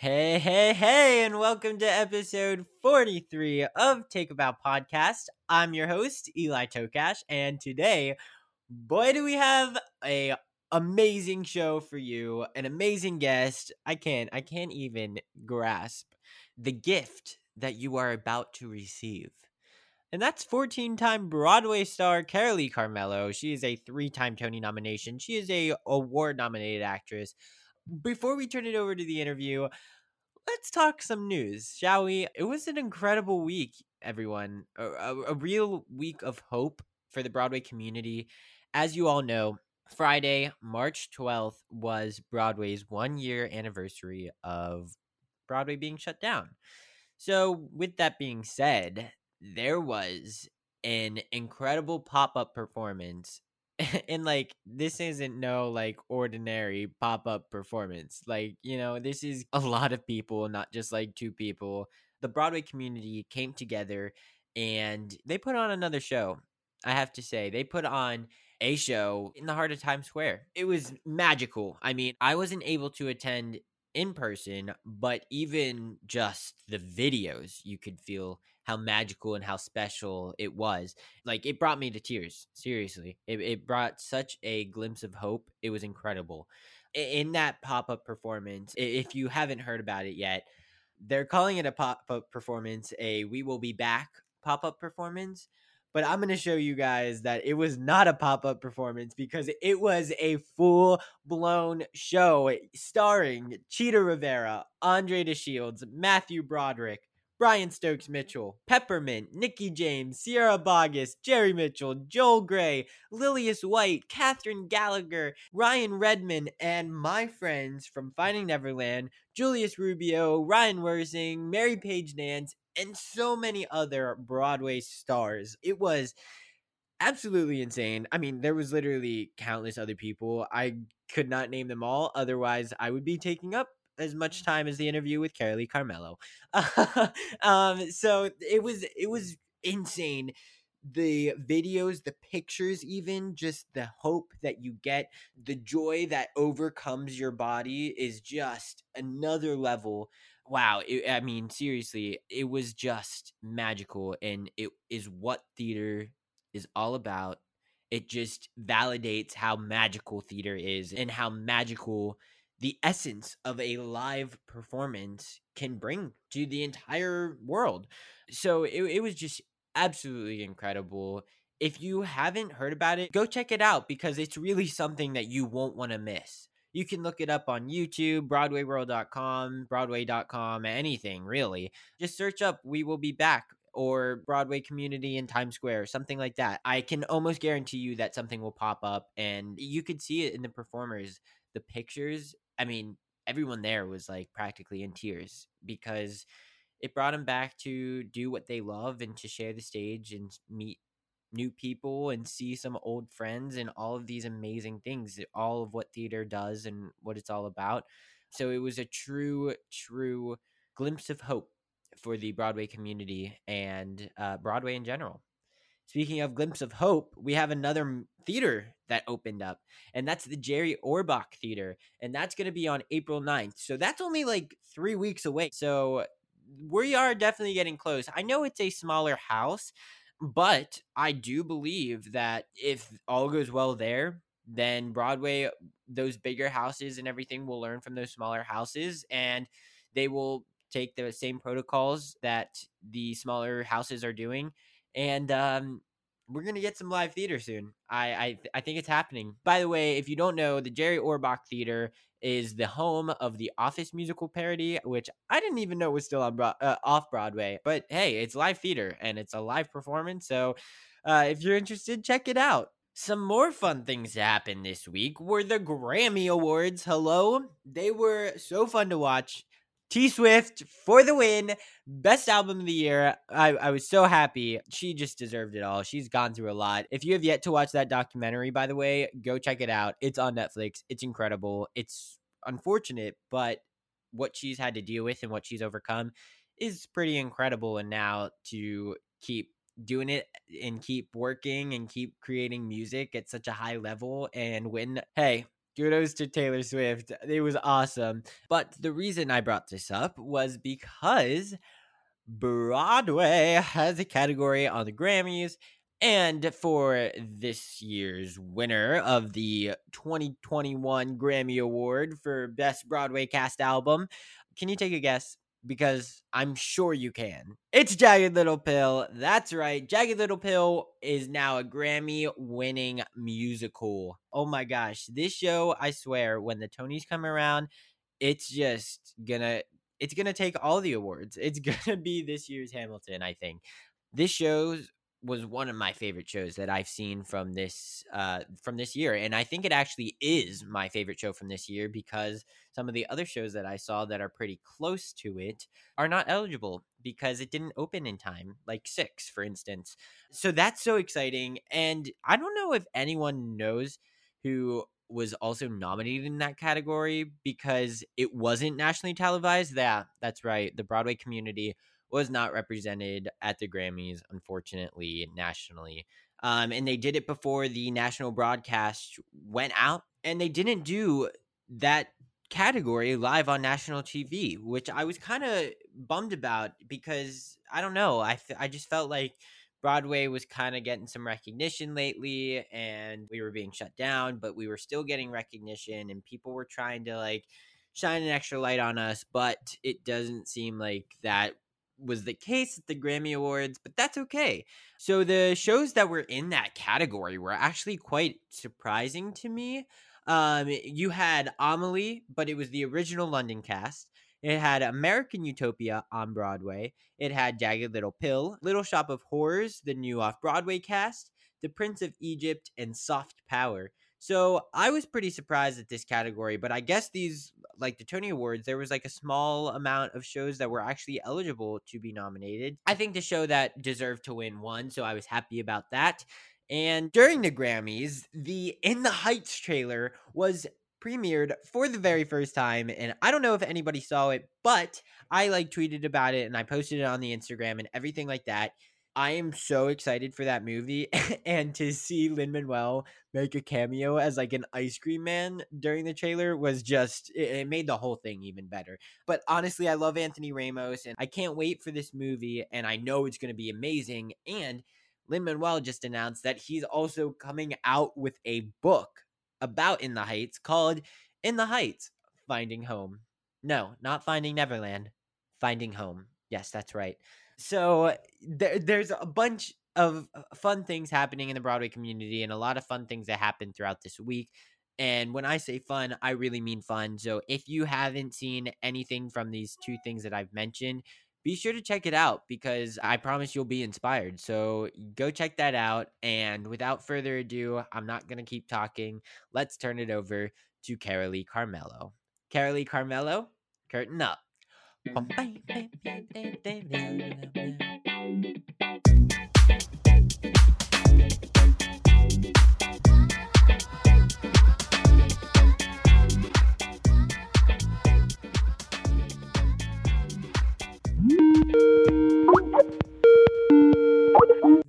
Hey, hey, hey, and welcome to episode 43 of Take About Podcast. I'm your host, Eli Tokash, and today, boy, do we have a amazing show for you, an amazing guest. I can't, I can't even grasp the gift that you are about to receive. And that's 14 time Broadway star Carolee Carmello. She is a three time Tony nomination. She is a award nominated actress before we turn it over to the interview, let's talk some news, shall we? It was an incredible week, everyone. A, a, a, real week of hope for the Broadway community. As you all know, Friday, March 12th, was Broadway's one year anniversary of Broadway being shut down. So, with that being said, there was an incredible pop up performance and like this isn't no like ordinary pop-up performance like you know this is a lot of people not just like two people. The broadway community came together and they put on another show i have to say. They put on a show in the heart of times square. It was magical. I mean i wasn't able to attend in person, but even just the videos, you could feel how magical and how special it was. Like it brought me to tears. Seriously, it, it brought such a glimpse of hope. It was incredible. In that pop up performance, if you haven't heard about it yet, they're calling it a pop up performance, a We Will Be Back pop up performance but I'm going to show you guys that it was not a pop up performance because it was a full blown show starring Chita Rivera, Andre DeShields, Matthew Broderick, Brian Stokes Mitchell, Peppermint, Nikki James, Sierra Boggess, Jerry Mitchell, Joel Grey, Lillias White, Kathryn Gallagher, Ryan Redmond, and my friends from Finding Neverland, Julius Rubio, Ryan Wersing, Mary Page Nance, and so many other Broadway stars. It was absolutely insane. I mean, there was literally countless other people. I could not name them all. Otherwise, I would be taking up as much time as the interview with Carolee Carmello. um, so it was it was insane. The videos, the pictures, even just the hope that you get, the joy that overcomes your body is just another level wow it, i mean seriously it was just magical and it is what theater is all about it just validates how magical theater is and how magical the essence of a live performance can bring to the entire world so it, it was just absolutely incredible if you haven't heard about it go check it out because it's really something that you won't want to miss you can look it up on YouTube, BroadwayWorld.com, Broadway.com, anything really. Just search up We Will Be Back or Broadway Community in Times Square, something like that. I can almost guarantee you that something will pop up and you could see it in the performers. The pictures, I mean, everyone there was like practically in tears because it brought them back to do what they love and to share the stage and meet new people and see some old friends and all of these amazing things, all of what theater does and what it's all about. So it was a true, true glimpse of hope for the Broadway community and uh, Broadway in general. Speaking of glimpse of hope, we have another theater that opened up, and that's the Jerry Orbach Theater, and that's going to be on April 9th. So that's only like three weeks away. So we are definitely getting close. I know it's a smaller house, but I do believe that if all goes well there, then Broadway those bigger houses and everything will learn from those smaller houses and they will take the same protocols that the smaller houses are doing and um we're gonna get some live theater soon. I I, I think it's happening. By the way, if you don't know, the Jerry Orbach Theater is the home of the Office musical parody, which I didn't even know was still on Bro- uh, off Broadway. But hey, it's live theater and it's a live performance. So uh, if you're interested, check it out. Some more fun things to happen this week were the Grammy Awards. Hello, they were so fun to watch. T Swift for the win. Best album of the year. I, I was so happy. She just deserved it all. She's gone through a lot. If you have yet to watch that documentary, by the way, go check it out. It's on Netflix. It's incredible. It's unfortunate, but what she's had to deal with and what she's overcome is pretty incredible. And now to keep doing it and keep working and keep creating music at such a high level and win. Hey, kudos to Taylor Swift. It was awesome. But the reason I brought this up was because Broadway has a category on the Grammys. And for this year's winner of the 2021 Grammy Award for Best Broadway Cast Album, can you take a guess? Because I'm sure you can. It's Jagged Little Pill. That's right. Jagged Little Pill is now a Grammy winning musical. Oh my gosh. This show, I swear, when the Tonys come around, it's just gonna it's gonna take all the awards. It's gonna be this year's Hamilton, I think. This show's was one of my favorite shows that I've seen from this uh from this year and I think it actually is my favorite show from this year because some of the other shows that I saw that are pretty close to it are not eligible because it didn't open in time like 6 for instance. So that's so exciting and I don't know if anyone knows who was also nominated in that category because it wasn't nationally televised. That that's right. The Broadway community was not represented at the Grammys, unfortunately, nationally. Um, and they did it before the national broadcast went out, and they didn't do that category live on national TV, which I was kind of bummed about because I don't know, I, I just felt like Broadway was kind of getting some recognition lately, and we were being shut down, but we were still getting recognition, and people were trying to like shine an extra light on us, but it doesn't seem like that was the case at the Grammy Awards, but that's okay. So the shows that were in that category were actually quite surprising to me. Um, you had Amelie, but it was the original London cast. It had American Utopia on Broadway. It had Jagged Little Pill, Little Shop of Horrors, the new off Broadway cast, The Prince of Egypt, and Soft Power. So I was pretty surprised at this category, but I guess these, like the Tony Awards, there was like a small amount of shows that were actually eligible to be nominated. I think the show that deserved to win won, so I was happy about that. And during the Grammys, the In the Heights trailer was premiered for the very first time and I don't know if anybody saw it, but I like tweeted about it and I posted it on the Instagram and everything like that. I am so excited for that movie and to see Lin Manuel make a cameo as like an ice cream man during the trailer was just it, it made the whole thing even better. But honestly, I love Anthony Ramos and I can't wait for this movie and I know it's going to be amazing and Lin Manuel just announced that he's also coming out with a book about In the Heights called In the Heights Finding Home. No, not Finding Neverland, Finding Home. Yes, that's right. So there, there's a bunch of uh, fun things happening in the Broadway community and a lot of fun things that happened throughout this week. And when I say fun, I really mean fun. So if you haven't seen anything from these two things that I've mentioned, be sure to check it out because I promise you'll be inspired. So go check that out. And without further ado, I'm not going to keep talking. Let's turn it over to Carolee Carmello. Carolee Carmello, curtain up.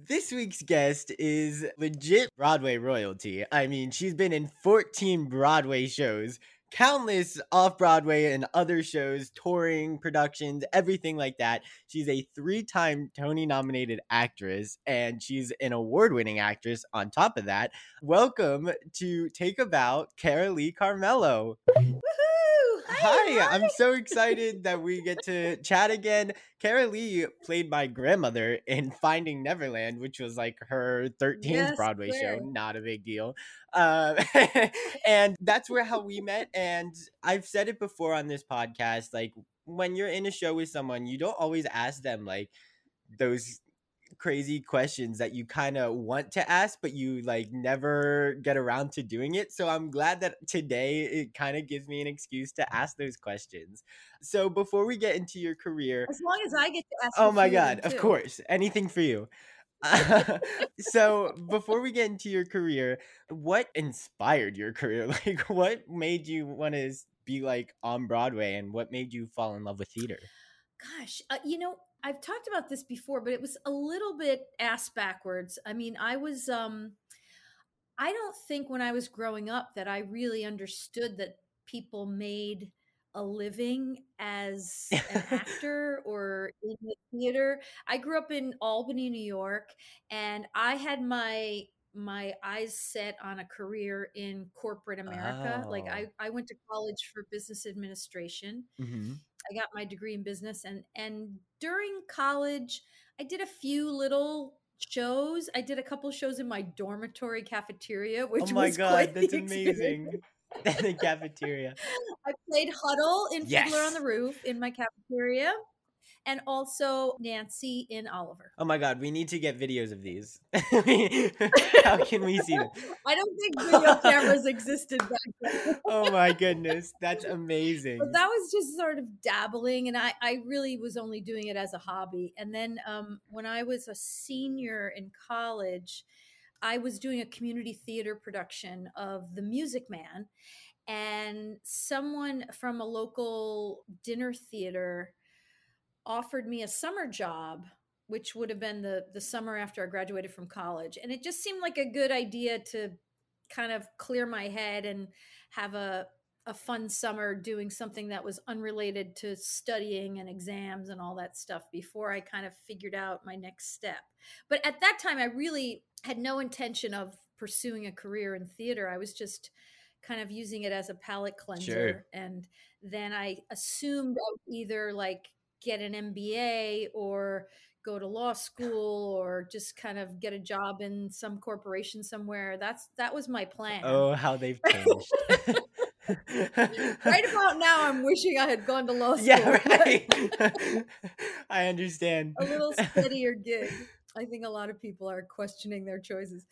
This week's guest is legit Broadway royalty. I mean, she's been in 14 Broadway shows, countless off Broadway and other shows, touring, productions, everything like that. She's a three time Tony nominated actress and she's an award winning actress on top of that. Welcome to Take About Carolee Carmello. Hi, I'm so excited that we get to chat again. Carolee played my grandmother in Finding Neverland, which was like her 13th Yes, Broadway show. Not a big deal. Um, and that's where how we met. And I've said it before on this podcast like, when you're in a show with someone, you don't always ask them like those crazy questions that you kind of want to ask but you like never get around to doing it so i'm glad that today it kind of gives me an excuse to ask those questions so before we get into your career As long as I get to ask. oh my god them, of course anything for you so before we get into your career what inspired your career like what made you want to be like on broadway and what made you fall in love with theater Gosh, uh, you know, I've talked about this before, but it was a little bit ass backwards. I mean, I was um I don't think when I was growing up that I really understood that people made a living as an actor or in the theater. I grew up in Albany, New York, and I had my my eyes set on a career in corporate America. Like Oh. I, I went to college for business administration. mm-hmm. I got my degree in business and and during college I did a few little shows. I did a couple shows in my dormitory cafeteria, which oh my was god that's experience. amazing the cafeteria I played Hodel in Fiddler on the Roof in my cafeteria, and also Nancy in Oliver. Oh my god, we need to get videos of these. How can we see them? I don't think video cameras existed back then. Oh my goodness, that's amazing. But that was just sort of dabbling, and I, I really was only doing it as a hobby. And then um, when I was a senior in college, I was doing a community theater production of The Music Man, and someone from a local dinner theater offered me a summer job which would have been the the summer after I graduated from college and it just seemed like a good idea to kind of clear my head and have a a fun summer doing something that was unrelated to studying and exams and all that stuff before I kind of figured out my next step. But at that time I really had no intention of pursuing a career in theater. I was just kind of using it as a palate cleanser and then I assumed I would either like get an MBA or go to law school or just kind of get a job in some corporation somewhere. That's that was my plan. Oh, how they've changed. right about now I'm wishing I had gone to law school. Yeah, right. I understand. a little steadier gig. I think a lot of people are questioning their choices.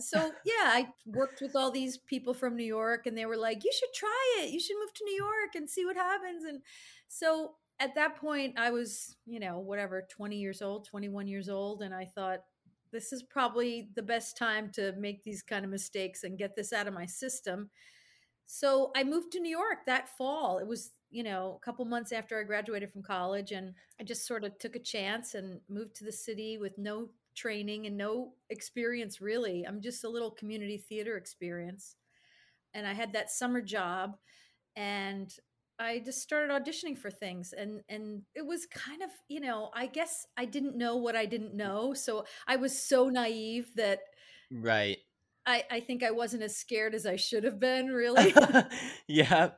So, yeah, I worked with all these people from New York and they were like, "You should try it. You should move to New York and see what happens." And so at that point I was, you know, whatever, 20 years old, 21 years old, and I thought this is probably the best time to make these kind of mistakes and get this out of my system. So I moved to New York that fall. It was, you know, a couple months after I graduated from college, and I just sort of took a chance and moved to the city with no training and no experience really. I'm just a little community theater experience. And I had that summer job and I just started auditioning for things and and it was kind of, you know, I guess I didn't know what I didn't know. So I was so naive that Right. I, I think I wasn't as scared as I should have been, really. yeah,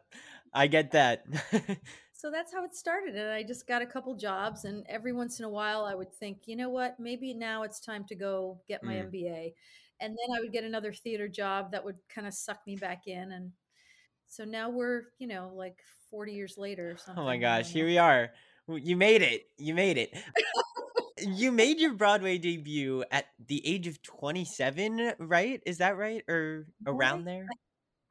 I get that. so that's how it started. And I just got a couple jobs. And every once in a while, I would think, you know what, maybe now it's time to go get my Mm. MBA. And then I would get another theater job that would kind of suck me back in. And so now we're, you know, like 40 years later or something. oh my gosh, here we are. You made it. You made it. you made your Broadway debut at the age of 27, right? Is that right? Or around there?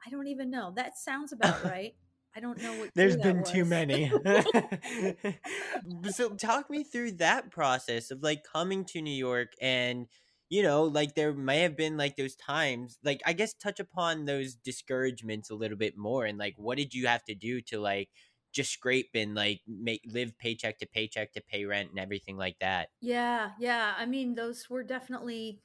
I don't even know. That sounds about right. I don't know what. There's been too many. so talk me through that process of like coming to New York and you know like there may have been like those times like I guess touch upon those discouragements a little bit more and like what did you have to do to like just scrape and like make live paycheck to paycheck to pay rent and everything like that. Yeah, yeah. I mean, those were definitely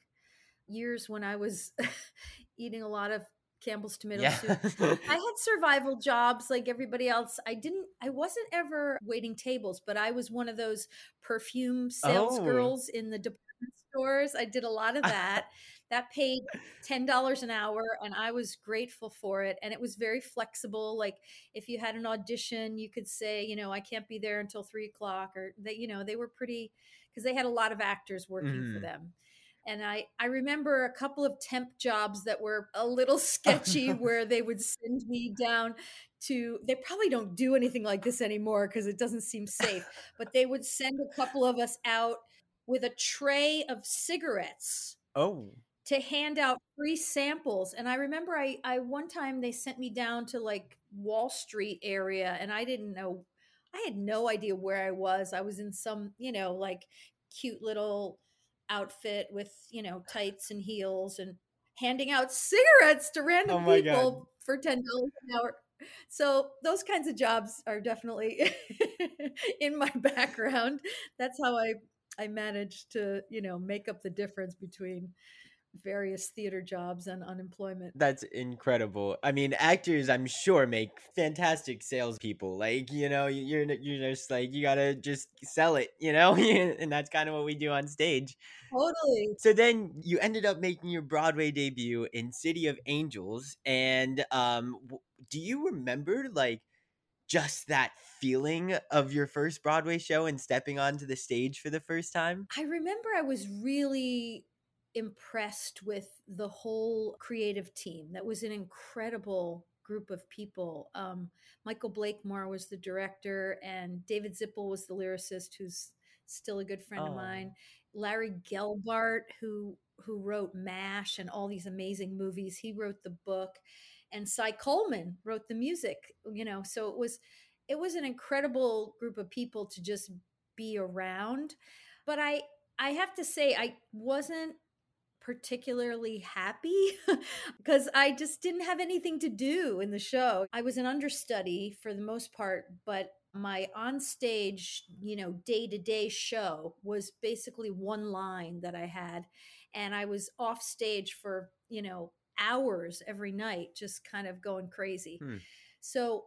years when I was eating a lot of Campbell's tomato Yeah. soup. I had survival jobs like everybody else. I didn't I wasn't ever waiting tables, but I was one of those perfume sales Oh. girls in the department stores. I did a lot of that. that paid $10 an hour and I was grateful for it and it was very flexible. Like if you had an audition, you could say, you know, I can't be there until three o'clock or that, you know, they were pretty because they had a lot of actors working for Mhm. them. And I, I remember a couple of temp jobs that were a little sketchy where they would send me down to, they probably don't do anything like this anymore because it doesn't seem safe, but they would send a couple of us out with a tray of cigarettes oh. to hand out free samples. And I remember I, I one time they sent me down to like Wall Street area and I didn't know, I had no idea where I was. I was in some, you know, like cute little outfit with, you know, tights and heels and handing out cigarettes to random Oh people God. for $10 an hour. So those kinds of jobs are definitely in my background. That's how I I managed to, you know, make up the difference between various theater jobs and unemployment. That's incredible. I mean, actors, I'm sure, make fantastic salespeople. Like, you know, you- you're you're just like you gotta just sell it, you know, and that's kind of what we do on stage. Totally. So then you ended up making your Broadway debut in City of Angels, and um, do you remember like just that feeling of your first Broadway show and stepping onto the stage for the first time? I remember I was really impressed with the whole creative team. That was an incredible group of people. Um, Michael Blakemore was the director, and David Zippel was the lyricist, who's still a good friend of Oh. mine. Larry Gelbart, who who wrote MASH and all these amazing movies, he wrote the book, and Cy Coleman wrote the music. You know, so it was it was an incredible group of people to just be around. But I I have to say I wasn't particularly happy because I just didn't have anything to do in the show. I was an understudy for the most part, but my onstage, you know, day to day show was basically one line that I had. And I was off stage for, you know, hours every night, just kind of going crazy. Hmm. So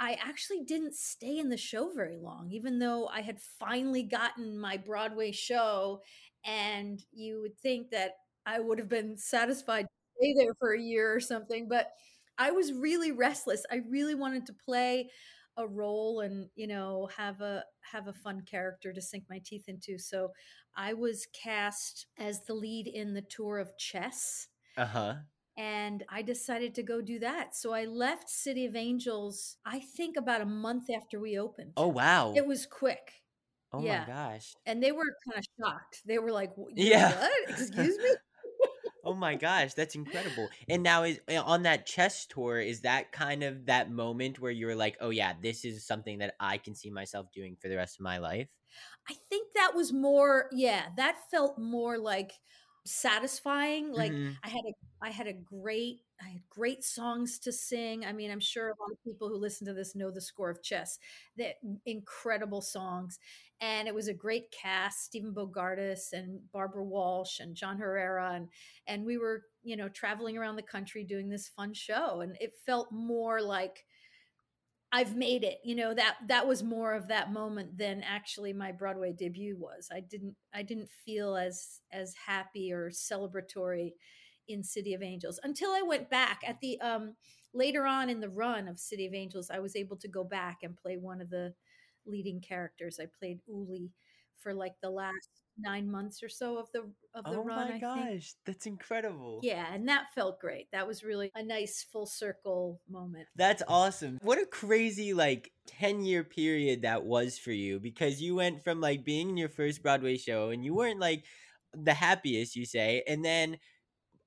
I actually didn't stay in the show very long, even though I had finally gotten my Broadway show. And you would think that I would have been satisfied to stay there for a year or something. But I was really restless. I really wanted to play a role and you know have a have a fun character to sink my teeth into so i was cast as the lead in the tour of chess Uh huh. and I decided to go do that. So I left City of Angels, I think about a month after we opened. Oh wow. It was quick. oh yeah. my gosh. And they were kind of shocked. They were like, Yeah. What? Excuse me? Oh my gosh, that's incredible. And now is uh, on that chess tour, is that kind of that moment where you're like, "Oh yeah, this is something that I can see myself doing for the rest of my life?" I think that was more, yeah, that felt more like satisfying. Like Mhm. I had a I had a great I had great songs to sing. I mean, I'm sure a lot of people who listen to this know the score of chess. That incredible songs. And it was a great cast, Stephen Bogardus and Barbara Walsh and John Herrera and and we were, you know, traveling around the country doing this fun show and it felt more like I've made it. You know, that that was more of that moment than actually my Broadway debut was. I didn't I didn't feel as as happy or celebratory in City of Angels until I went back at the um later on in the run of City of Angels, I was able to go back and play one of the leading characters. I played Oolie for like the last nine months or so of the of the oh run. Oh my I gosh, think. that's incredible. Yeah, and that felt great. That was really a nice full circle moment. That's awesome. What a crazy like 10 year period that was for you because you went from like being in your first Broadway show and you weren't like the happiest, you say, and then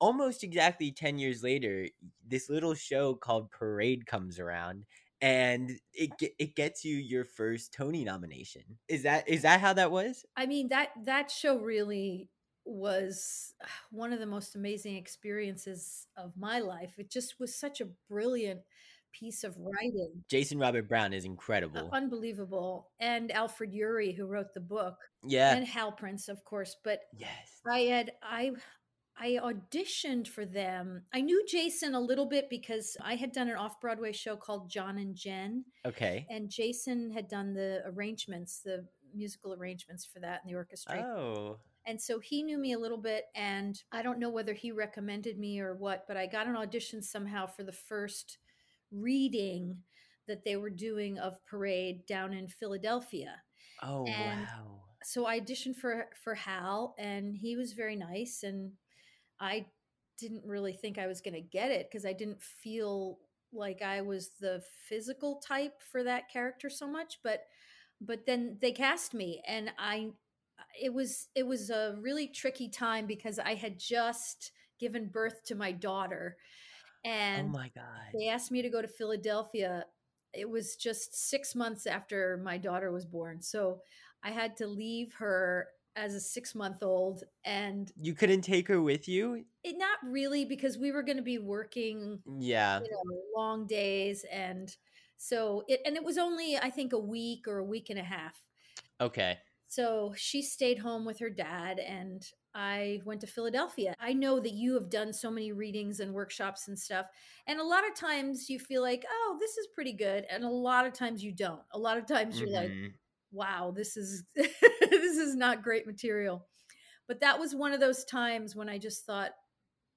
almost exactly 10 years later, this little show called Parade comes around and it it gets you your first Tony nomination. Is that is that how that was? I mean that that show really was one of the most amazing experiences of my life. It just was such a brilliant piece of writing. Jason Robert Brown is Uh, incredible. unbelievable. And Alfred Uhry who wrote the book Yeah. and Hal Prince of course, but yes. I had I I auditioned for them. I knew Jason a little bit because I had done an off Broadway show called John and Jen, Okay. and Jason had done the arrangements, the musical arrangements for that in the orchestra. Oh. And so he knew me a little bit, and I don't know whether he recommended me or what, but I got an audition somehow for the first reading that they were doing of Parade down in Philadelphia. Oh And- wow. So I auditioned for for Hal, and he was very nice, and I didn't really think I was going to get it because I didn't feel like I was the physical type for that character so much, but but then they cast me and I it was it was a really tricky time because I had just given birth to my daughter Oh and my god. they asked me to go to Philadelphia. It was just 6 months after my daughter was born. So I had to leave her as a 6 month old and You couldn't take her with you? it not really because we were going to be working Yeah. you know long days and so it and it was only i think a week or a week and a half Okay. so she stayed home with her dad and i went to philadelphia i know that you have done so many readings and workshops and stuff and a lot of times you feel like oh this is pretty good and a lot of times you don't a lot of times you're like Mhm. wow this is this is not great material. But that was one of those times when i just thought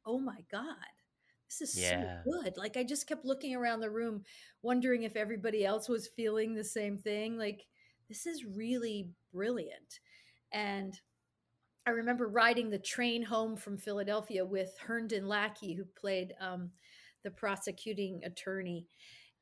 oh my god this is Yeah. so good. Like i just kept looking around the room wondering if everybody else was feeling the same thing like this is really brilliant. And i remember riding the train home from philadelphia with herndon lackey who played um, the prosecuting attorney.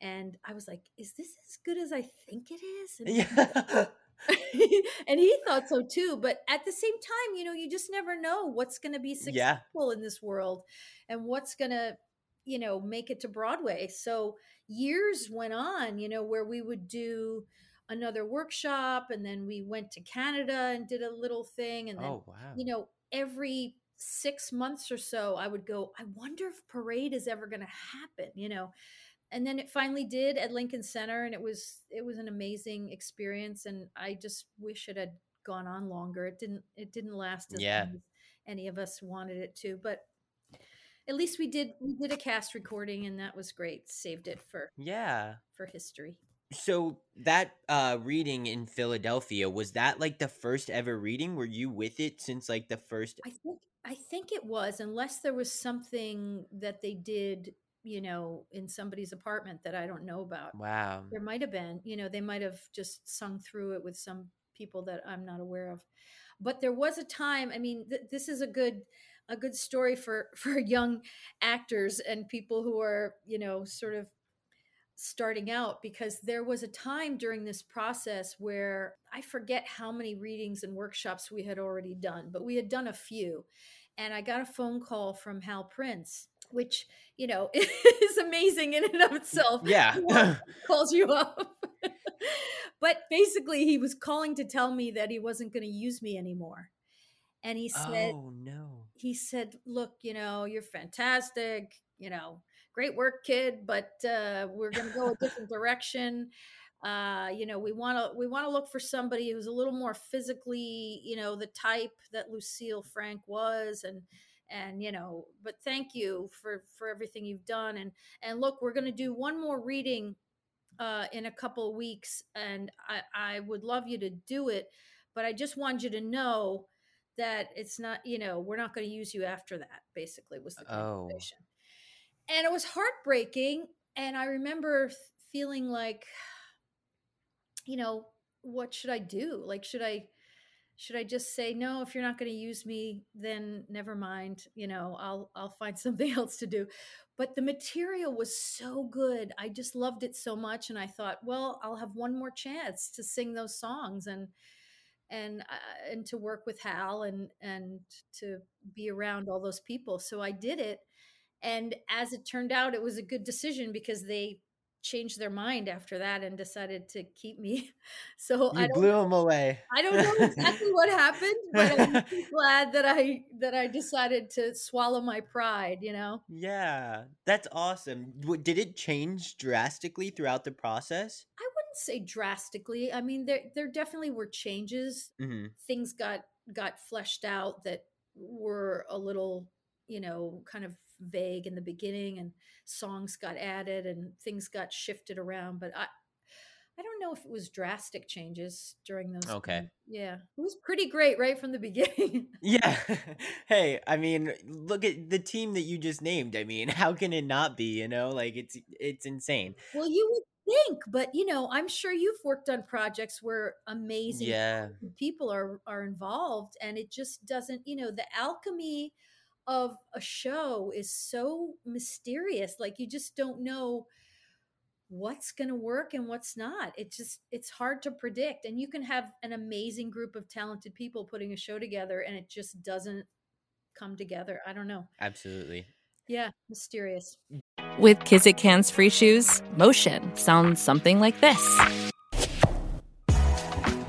And i was like is this as good as i think it is? And Yeah. and he thought so too. But at the same time, you know, you just never know what's going to be Yeah. successful in this world and what's going to, you know, make it to Broadway. So years went on, you know, where we would do another workshop and then we went to Canada and did a little thing. And then, oh wow. you know, every six months or so, I would go, I wonder if parade is ever going to happen, you know and then it finally did at Lincoln Center, and it was it was an amazing experience. And I just wish it had gone on longer. It didn't it didn't last as Yeah. long as any of us wanted it to, but at least we did we did a cast recording, and that was great. Saved it for yeah. for history. So that uh reading in Philadelphia was that like the first ever reading? Were you with it since like the first I think I think it was, unless there was something that they did, you know, in somebody's apartment that I don't know about. Wow. There might have been, you know, they might have just sung through it with some people that I'm not aware of. But there was a time, I mean, th- this is a good a good story for for young actors and people who are, you know, sort of starting out because there was a time during this process where I forget how many readings and workshops we had already done, but we had done a few. And I got a phone call from Hal Prince, which, you know, is amazing in and of itself Yeah. calls you up. but basically, he was calling to tell me that he wasn't going to use me anymore. And he said, oh no. he said, "Look, you know, you're fantastic. You know, great work, kid. But uh, we're going to go a different direction. Uh, you know, we want to we want to look for somebody who's a little more physically, you know, the type that Lucille Frank was, and and you know. But thank you for for everything you've done. And and look, we're going to do one more reading uh, in a couple of weeks, and I I would love you to do it, but I just want you to know." that it's not you know we're not going to use you after that basically was the Oh. and it was heartbreaking and i remember feeling like you know what should i do like should i should i just say no if you're not going to use me then never mind you know i'll i'll find something else to do but the material was so good i just loved it so much and i thought well i'll have one more chance to sing those songs and and uh, and to work with Hal and and to be around all those people. So I did it, and as it turned out, it was a good decision because they changed their mind after that and decided to keep me. So I You don't blew them away. I don't know exactly what happened, but I'm glad that I that I decided to swallow my pride. You know. Yeah, that's awesome. Did it change drastically throughout the process? I wouldn't say drastically. I mean, there there definitely were changes. hmm Things got got fleshed out that were a little you know, kind of vague in the beginning and songs got added and things got shifted around. But I, I don't know if it was drastic changes during those. Okay. times. Yeah. It was pretty great right from the beginning. Yeah. hey, I mean, look at the team that you just named. I mean, how can it not be, you know? Like it's it's insane. well, you would think, but you know, I'm sure you've worked on projects where amazing Yeah. people are are involved and it just doesn't, you know, the alchemy of a show is so mysterious. Like you just don't know what's going to work and what's not. It just it's hard to predict and you can have an amazing group of talented people putting a show together and it just doesn't come together. I don't know. Absolutely. Yeah, mysterious. With Kizik hands free shoes, motion sounds something like this.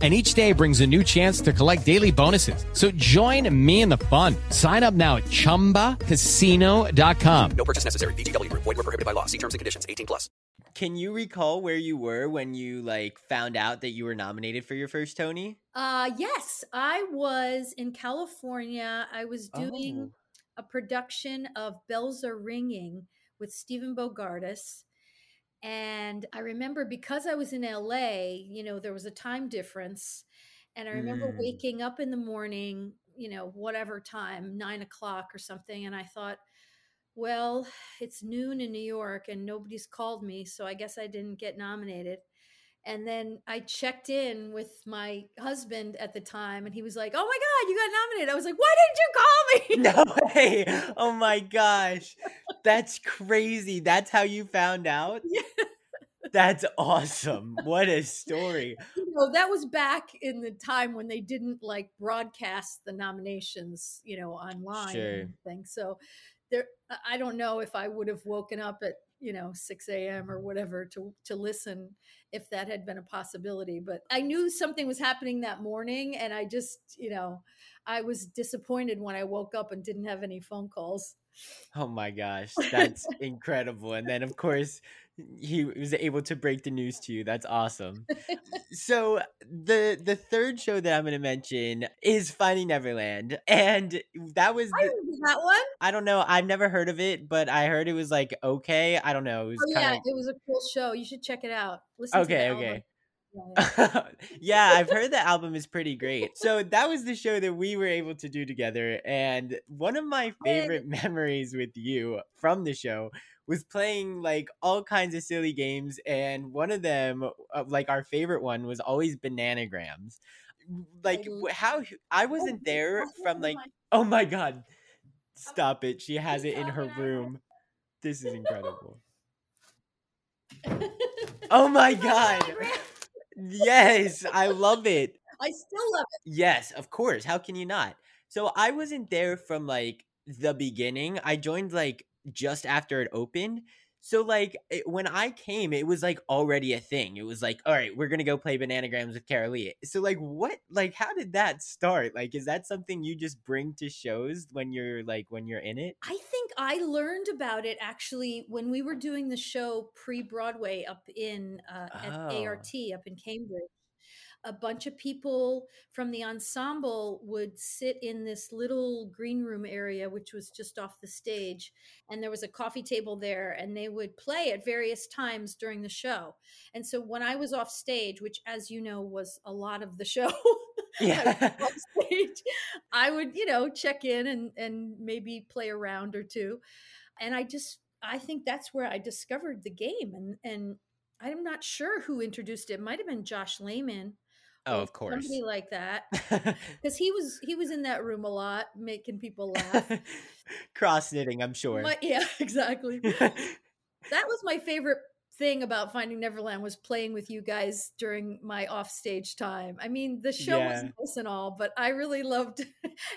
And each day brings a new chance to collect daily bonuses. So join me in the fun. Sign up now at chumbacasino.com. No purchase necessary. VGW Group. Void were prohibited by law. See terms and conditions. 18 plus. Can you recall where you were when you like found out that you were nominated for your first Tony? Uh yes, I was in California. I was doing a production of Bells Are Ringing with Stephen Bogardus. And I remember because I was in LA, you know, there was a time difference. And I remember Mm. waking up in the morning, you know, whatever time, nine o'clock or something. And I thought, well, it's noon in New York and nobody's called me. So I guess I didn't get nominated. And then I checked in with my husband at the time and he was like, oh my God, you got nominated. I was like, why didn't you call me? No way. Oh my gosh. That's crazy. That's how you found out? Yeah. That's awesome. What a story. you know, that was back in the time when they didn't like broadcast the nominations, you know, online Sure. and. So there, I- don't know if I would have woken up at you know 6 a.m. or whatever to to listen if that had been a possibility. But I knew something was happening that morning, and I just you know I was disappointed when I woke up and didn't have any phone calls. Oh my gosh. That's incredible. And then of course he was able to break the news to you. That's awesome. So the the third show that I'm going to mention is Finding Neverland, and that was the, that one. I don't know. I've never heard of it, but I heard it was like okay. I don't know. It was Oh yeah, it was a cool show. You should check it out. Listen of to the okay. Okay. Yeah, I've heard the album is pretty great. So that was the show that we were able to do together. And one of my favorite memories with you from the show was playing like all kinds of silly games. And one of them, uh, like our favorite one, was always bananagrams. Like, how I Oh, wasn't there oh from like, oh my God, stop it. She has it in her room. This is incredible. Oh my God. Yes, I love it. I still love it. Yes, of course. How can you not? So I wasn't there from like the beginning. I joined like just after it opened. So like it, when I came, it was like already a thing. It was like, all right, we're gonna go play bananagrams with Carolee. So like, what? Like, how did that start? Like, is that something you just bring to shows when you're like when you're in it? I think I learned about it actually when we were doing the show pre Broadway up in uh, at Oh. ART up in Cambridge. A bunch of people from the ensemble would sit in this little green room area, which was just off the stage. And there was a coffee table there, and they would play at various times during the show. And so when I was off stage, which, as you know, was a lot of the show, Yeah. off stage, I would, you know, check in and and maybe play a round or two. And I just I think that's where I discovered the game and and I'm not sure who introduced it. it might have been Josh Lamon Oh, of course. somebody like that, because he was he was in that room a lot, making people laugh. Cross knitting, I'm sure. My, yeah, exactly. that was my favorite thing about Finding Neverland was playing with you guys during my offstage time. I mean, the show was Yeah. nice and all, but I really loved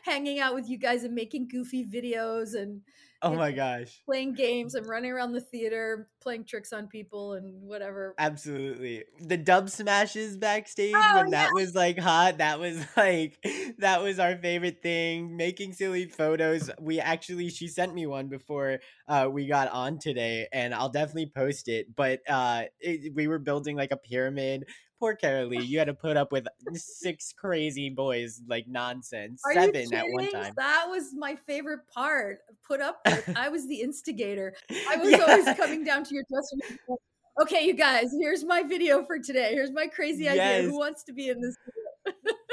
hanging out with you guys and making goofy videos and oh my gosh. playing games and running around the theater, playing tricks on people and whatever. Absolutely. The dub smashes backstage Oh, when that was like hot, that was like that was our favorite thing. Making silly photos. We actually she sent me one before uh we got on today and I'll definitely post it. But uh it, we were building like a pyramid. Poor Carolee, you had to put up with six crazy boys like nonsense. Are Seven at one time. That was my favorite part. Put up with. I was the instigator. I was Yeah. always coming down to your dressing room. Okay, you guys, here's my video for today. Here's my crazy idea. Who wants to be in this?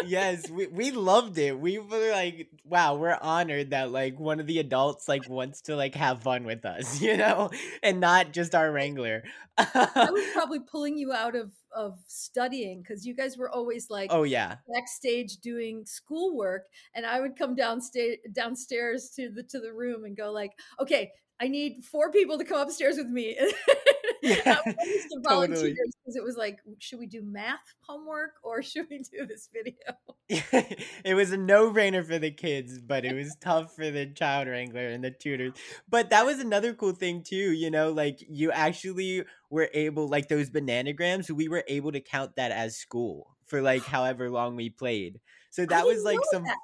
Yes, we, we loved it. We were like, wow, we're honored that like one of the adults like wants to like have fun with us, you know, and not just our wrangler. I was probably pulling you out of of studying because you guys were always like oh yeah. backstage doing schoolwork, and I would come downstairs downstairs to the to the room and go like, okay. I need four people to come upstairs with me. Yeah, I was always the totally. volunteers because it was like, should we do math homework or should we do this video? it was a no-brainer for the kids, but it was tough for the child wrangler and the tutors. But that was another cool thing too, you know, like you actually were able like those bananagrams, we were able to count that as school for like however long we played. So that was like some that.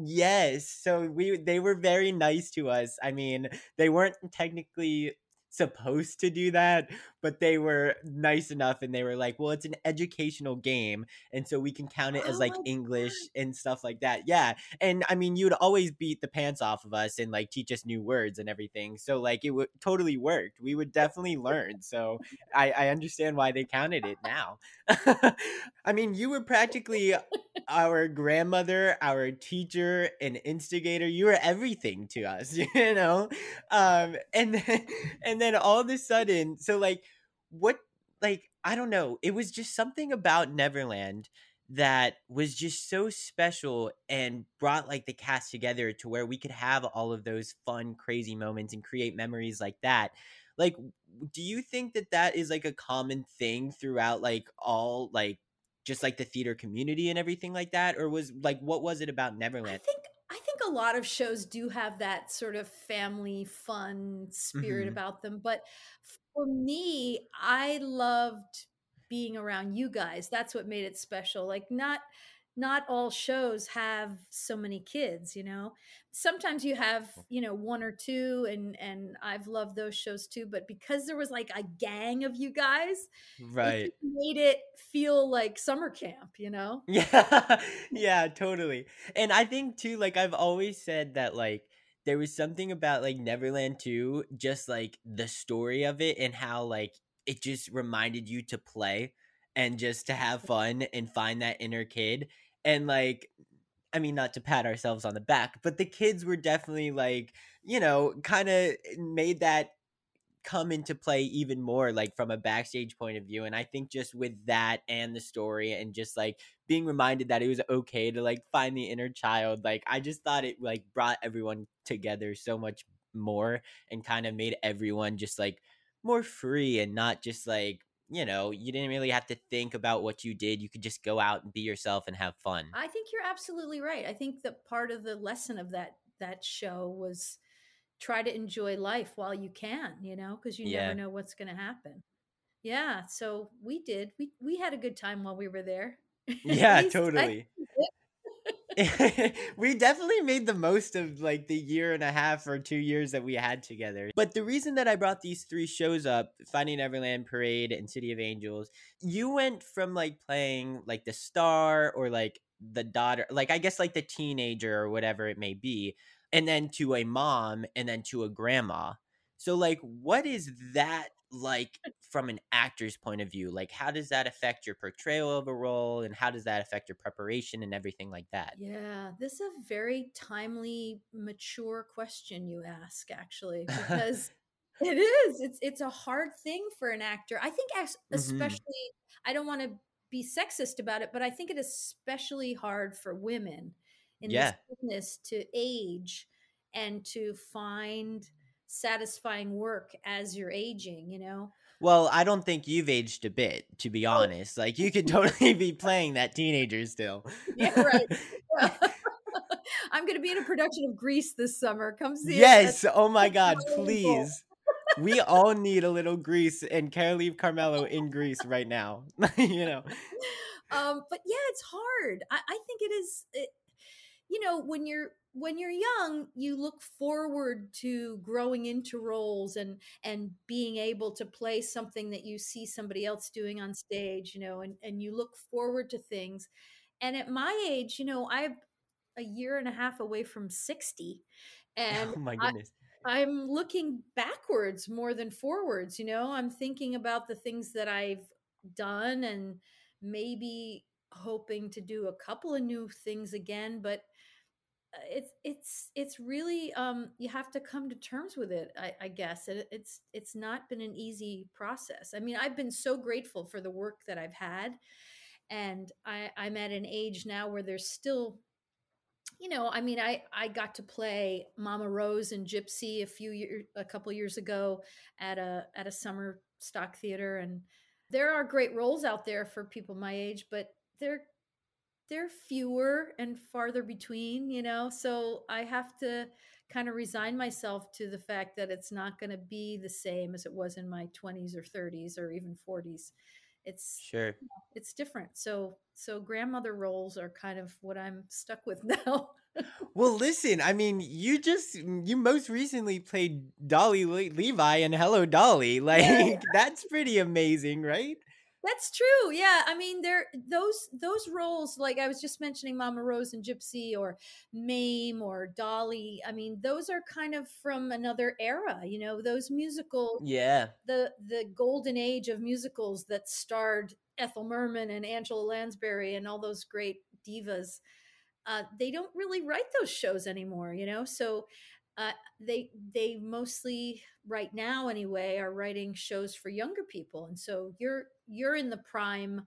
Yes. So we they were very nice to us. I mean, they weren't technically supposed to do that, but they were nice enough and they were like, "Well, it's an educational game, and so we can count it as Oh like my English and stuff like that." Yeah. And I mean, you'd always beat the pants off of us and like teach us new words and everything. So like it would totally worked. We would definitely learn. So I I understand why they counted it now. I mean, you were practically our grandmother, our teacher, and instigator. You were everything to us, you know. Um, and then, and then all of a sudden, so like, what, like, I don't know. It was just something about Neverland that was just so special and brought like the cast together to where we could have all of those fun, crazy moments and create memories like that. Like, do you think that that is like a common thing throughout like all like just like the theater community and everything like that or was like what was it about neverland I think I think a lot of shows do have that sort of family fun spirit Mhm. about them, but for me, I loved being around you guys. That's what made it special. Like not not all shows have so many kids, you know. Sometimes you have, you know, one or two and and I've loved those shows too, but because there was like a gang of you guys, right just made it feel like summer camp, you know? yeah yeah totally and i think too like i've always said that like there was something about like neverland too just like the story of it and how like it just reminded you to play and just to have fun and find that inner kid and like I mean, not to pat ourselves on the back, but the kids were definitely like, you know, kind of made that come into play even more, like from a backstage point of view. And I think just with that and the story and just like being reminded that it was okay to like find the inner child, like I just thought it like brought everyone together so much more and kind of made everyone just like more free and not just like, you know, you didn't really have to think about what you did. You could just go out and be yourself and have fun. I think you're absolutely right. I think that part of the lesson of that that show was try to enjoy life while you can, you know, because you Yeah. never know what's going to happen. Yeah, so we did. We we had a good time while we were there. Yeah, totally. we we definitely made the most of like the year and a half or two years that we had together. But the reason that I brought these three shows up, Finding Neverland Parade and City of Angels, you went from like playing like the star or like the daughter, like I guess like the teenager or whatever it may be, and then to a mom and then to a grandma. So like what is that like from an actor's point of view? Like how does that affect your portrayal of a role and how does that affect your preparation and everything like that? Yeah, this is a very timely, mature question you ask, actually, because it is. It's it's a hard thing for an actor. I think, Mhm. especially, I don't want to be sexist about it, but I think it is especially hard for women in Yeah. this business to age and to find satisfying work as you're aging, you know? Well, I don't think you've aged a bit, to be Oh. honest. Like you could totally be playing that teenager still. Yeah, right. I'm going to be in a production of Grease this summer. Come see it. yes. Oh my God, please. We all need a little Grease and Carolee Carmello in Grease right now. you know. um but yeah it's hard i, I think it is it, you know when you're when you're young you look forward to growing into roles and and being able to play something that you see somebody else doing on stage you know and and you look forward to things and at my age you know i'm a year and a half away from 60 and oh my goodness. I'm looking backwards more than forwards, you know. I'm thinking about the things that I've done and maybe hoping to do a couple of new things again, but it's it's it's really um you have to come to terms with it I, I guess and it's it's not been an easy process. I mean i've been so grateful for the work that i've had and i i'm at an age now where there's still you know, I mean, I I got to play Mama Rose and Gypsy a few years, a couple years ago at a at a summer stock theater, and there are great roles out there for people my age, but they're they're fewer and farther between, you know. So I have to kind of resign myself to the fact that it's not going to be the same as it was in my 20s or 30s or even 40s. It's Sure. it's different. So so grandmother roles are kind of what I'm stuck with now. Well, listen, I mean, you just mm, you most recently played Dolly Le- Levi in Hello Dolly. Like that's pretty amazing, right? That's true. Yeah, I mean, there those those roles, like I was just mentioning, Mama Rose and Gypsy, or Mame, or Dolly. I mean, those are kind of from another era. You know, those musicals, Yeah. the the golden age of musicals that starred Ethel Merman and Angela Lansbury and all those great divas. Uh, they don't really write those shows anymore. You know, so uh, they they mostly right now anyway are writing shows for younger people and so you're you're in the prime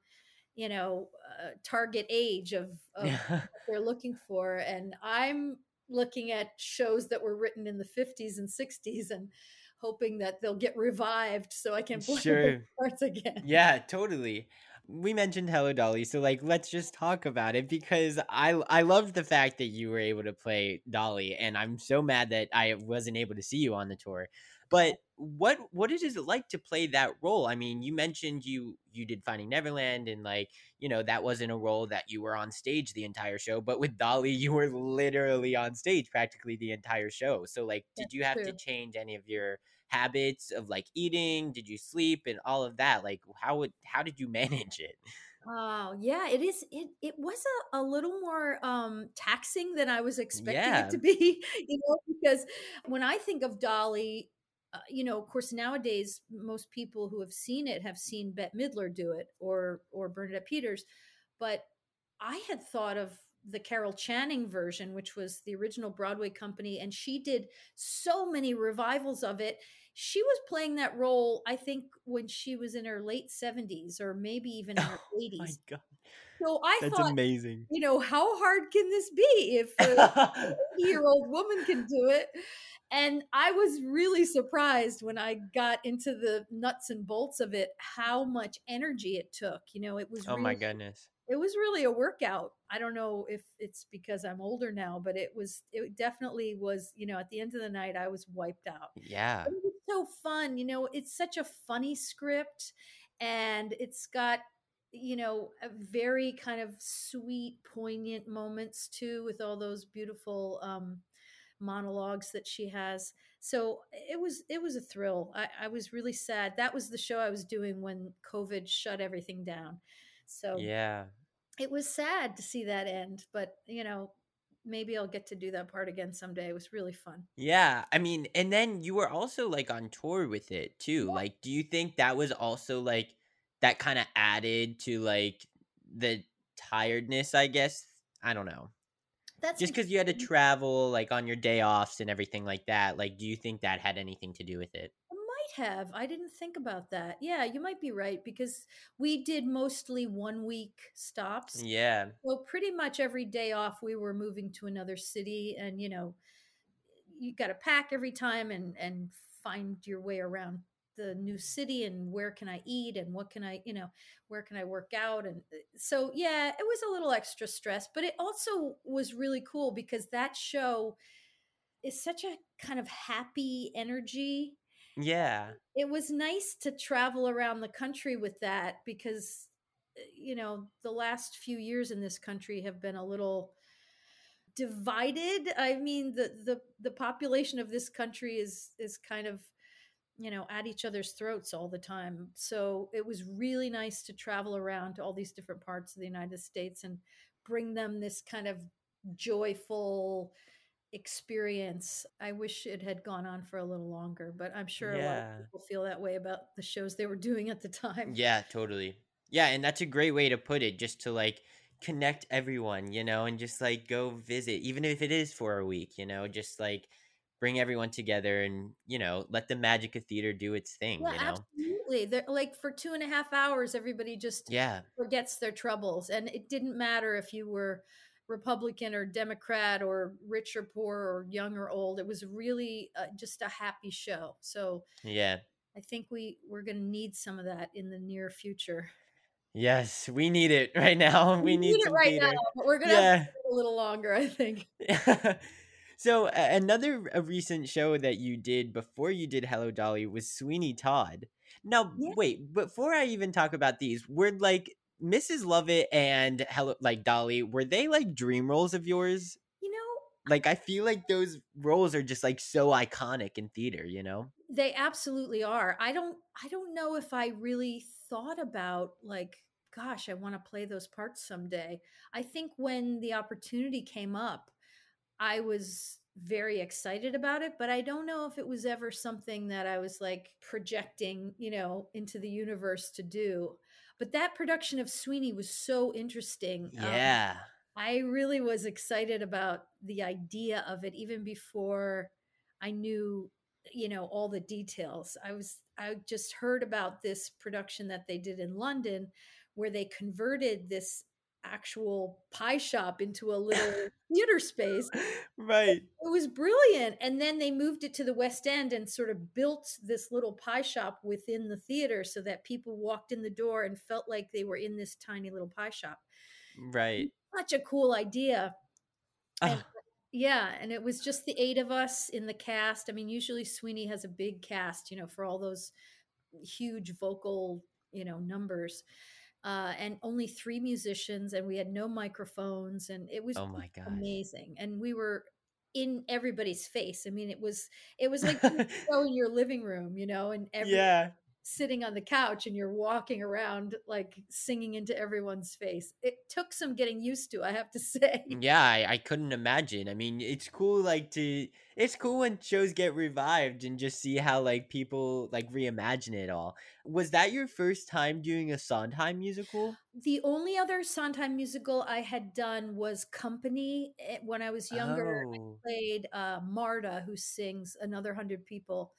you know uh, target age of, of what they're looking for and i'm looking at shows that were written in the 50s and 60s and hoping that they'll get revived so i can play Sure. parts again Yeah, totally. We mentioned Hello Dolly, so like let's just talk about it because I I loved the fact that you were able to play Dolly and I'm so mad that I wasn't able to see you on the tour. But what what is it like to play that role? I mean, you mentioned you you did Finding Neverland and like, you know, that wasn't a role that you were on stage the entire show, but with Dolly you were literally on stage practically the entire show. So like did That's you have to change any of your habits of like eating did you sleep and all of that like how would how did you manage it Oh yeah, it is. It it was a, a little more um, taxing than I was expecting Yeah. it to be. You know, because when I think of Dolly, uh, you know, of course, nowadays most people who have seen it have seen Bette Midler do it or or Bernadette Peters, but I had thought of the Carol Channing version, which was the original Broadway company, and she did so many revivals of it. She was playing that role, I think, when she was in her late 70s or maybe even her Oh my 80s. god So I that's thought, amazing you know, how hard can this be if a year old woman can do it? And I was really surprised when I got into the nuts and bolts of it, how much energy it took. You know, it was oh my goodness it was really a workout. I don't know if it's because I'm older now, but it was it definitely was, you know, at the end of the night I was wiped out. yeah But it was so fun, you know, it's such a funny script and it's got you know a very kind of sweet poignant moments too with all those beautiful um monologues that she has. So it was it was a thrill. I, I was really sad. That was the show i was doing when covid shut everything down. So yeah. it was sad to see that end but you know maybe i'll get to do that part again someday it was really fun. Yeah i mean and then you were also like on tour with it too like do you think that was also like that kind of added to like the tiredness i guess? I don't know. That's just because you had to mm. travel like on your day offs and everything like that like do you think that had anything to do with it have. I didn't think about that. Yeah, you might be right because we did mostly one week stops. Yeah. Well, pretty much every day off, we were moving to another city, and you know, you got to pack every time and and find your way around the new city and where can I eat and what can I, you know, where can I work out and uh, so yeah, it was a little extra stress, but it also was really cool because that show is such a kind of happy energy Yeah. it was nice to travel around the country with that because uh, you know the last few years in this country have been a little divided i mean the the the population of this country is is kind of you know at each other's throats all the time so it was really nice to travel around to all these different parts of the united states and bring them this kind of joyful experience i wish it had gone on for a little longer but i'm sure a lot of people feel that way about the shows they were doing at the time Yeah, totally. Yeah, and that's a great way to put it, just to like connect everyone, you know, and just like go visit, even if it is for a week, you know, just like bring everyone together and, you know, let the magic of theater do its thing, yeah you know? absolutely They're, like for two and a half hours everybody just Yeah. forgets their troubles and it didn't matter if you were republican or democrat or rich or poor or young or old it was really uh, just a happy show so Yeah. i think we we're going to need some of that in the near future Yes, we need it right now. We, need, it right theater. now but we're going to Yeah. a little longer i think so a- another a recent show that you did before you did Hello Dolly was Sweeney Todd. Now Yeah. wait, before I even talk about these, were like Mrs. Lovett and Hello like Dolly, were they like dream roles of yours? you know Like I feel like those roles are just like so iconic in theater, you know? they absolutely are i don't i don't know if i really thought about like gosh i want to play those parts someday i think when the opportunity came up i was very excited about it but i don't know if it was ever something that i was like projecting you know into the universe to do but that production of sweeney was so interesting Um, Yeah. I really was excited about the idea of it even before I knew, you know, all the details. I was I just heard about this production that they did in London where they converted this actual pie shop into a little theater space. right. It was brilliant. And then they moved it to the West End and sort of built this little pie shop within the theater so that people walked in the door and felt like they were in this tiny little pie shop. Right. Such a cool idea. And- Ah, yeah, and it was just the eight of us in the cast. I mean, usually Sweeney has a big cast, you know, for all those huge vocal, you know, numbers. Uh, and only three musicians, and we had no microphones, and it was oh my gosh. amazing. And we were in everybody's face. I mean, it was it was like show in your living room, you know, and every yeah. Sitting on the couch and you're walking around like singing into everyone's face. It took some getting used to, I have to say. Yeah, I, I couldn't imagine. I mean, it's cool like to it's cool when shows get revived and just see how like people like reimagine it all. Was that your first time doing a Sondheim musical? The only other Sondheim musical I had done was Company eh, when I was younger. I Oh. played uh, Marta, who sings Another Hundred People.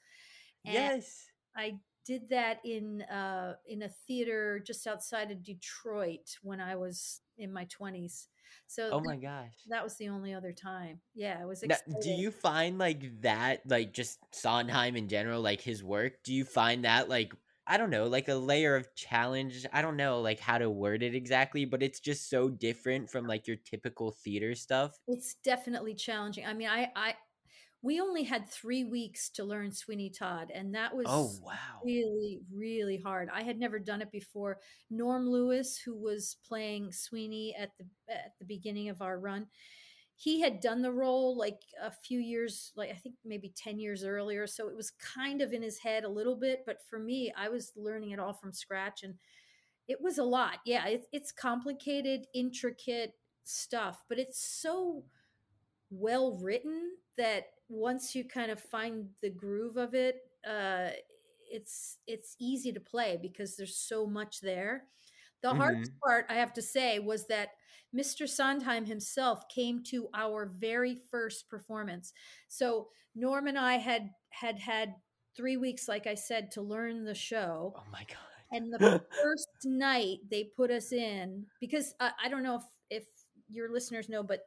And Yes. I did that in uh, in a theater just outside of Detroit when I was in my twenties. So Oh that, my gosh. that was the only other time. Yeah, it was Now, do you find like that like just Sondheim in general like his work, do you find that like I don't know, like a layer of challenge. I don't know like how to word it exactly, but it's just so different from like your typical theater stuff. It's definitely challenging. I mean, I, I, we only had three weeks to learn Sweeney Todd, and that oh, was Oh wow. really, really hard. I had never done it before. Norm Lewis, who was playing Sweeney at the at the beginning of our run, he had done the role like a few years, like I think maybe ten years earlier. So it was kind of in his head a little bit, but for me, I was learning it all from scratch, and it was a lot. Yeah, it's it's complicated, intricate stuff, but it's so well written that once you kind of find the groove of it, uh, it's it's easy to play because there's so much there. The hardest part, I have to say, was that Mr. Sondheim himself came to our very first performance. So Norm and I had had had three weeks, like I said, to learn the show. Oh my god. And the first night they put us in because uh, I don't know if if your listeners know, but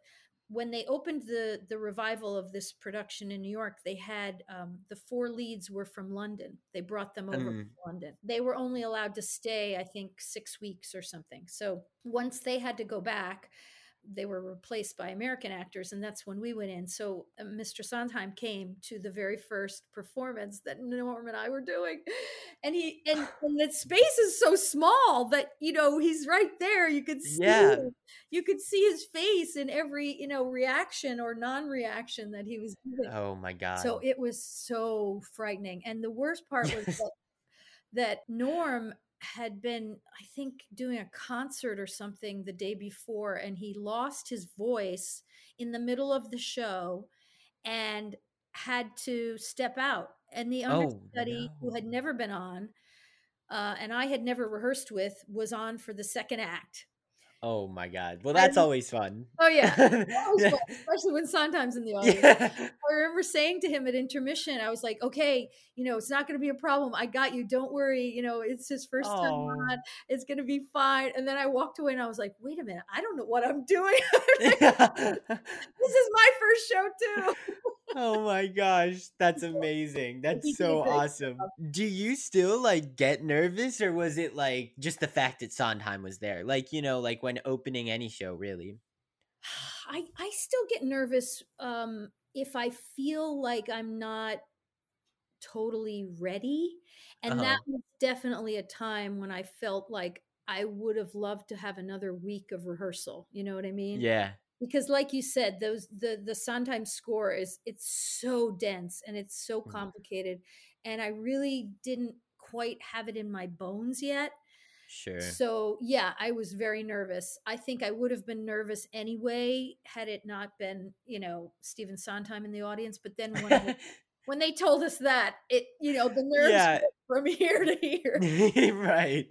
when they opened the the revival of this production in New York, they had um, the four leads were from London. They brought them over Mm. from London. They were only allowed to stay, I think, six weeks or something. So once they had to go back, they were replaced by American actors, and that's when we went in. So uh, Mr. Sondheim came to the very first performance that Norm and I were doing, and he and, and the space is so small that you know he's right there. You could see Yeah. you could see his face in every you know reaction or non-reaction that he was giving. Oh my god. So it was so frightening. And the worst part was that, that Norm had been, I think, doing a concert or something the day before, and he lost his voice in the middle of the show and had to step out. And the Oh, understudy, who had never been on, uh, and I had never rehearsed with, was on for the second act. Oh my god. Well, that's I- always fun. Oh yeah, Yeah. fun, especially when Sondheim's in the audience. Yeah. I remember saying to him at intermission, I was like, okay, you know, it's not going to be a problem. I got you. Don't worry. You know, it's his first time Oh. on. It's going to be fine. And then I walked away and I was like, wait a minute. I don't know what I'm doing. this is my first show too. Oh my gosh, that's amazing. That's so awesome. Do you still like get nervous or was it like just the fact that Sondheim was there? Like, you know, like when opening any show, really? I, I still get nervous um, if I feel like I'm not totally ready. And Uh-huh. that was definitely a time when I felt like I would have loved to have another week of rehearsal. You know what I mean? Yeah. Because like you said, those the the Sondheim score is it's so dense and it's so Mhm. complicated. And I really didn't quite have it in my bones yet. Sure. So yeah, I was very nervous. I think I would have been nervous anyway had it not been, you know, Stephen Sondheim in the audience. But then when I, when they told us that, it you know the nerves Yeah. from here to here. right.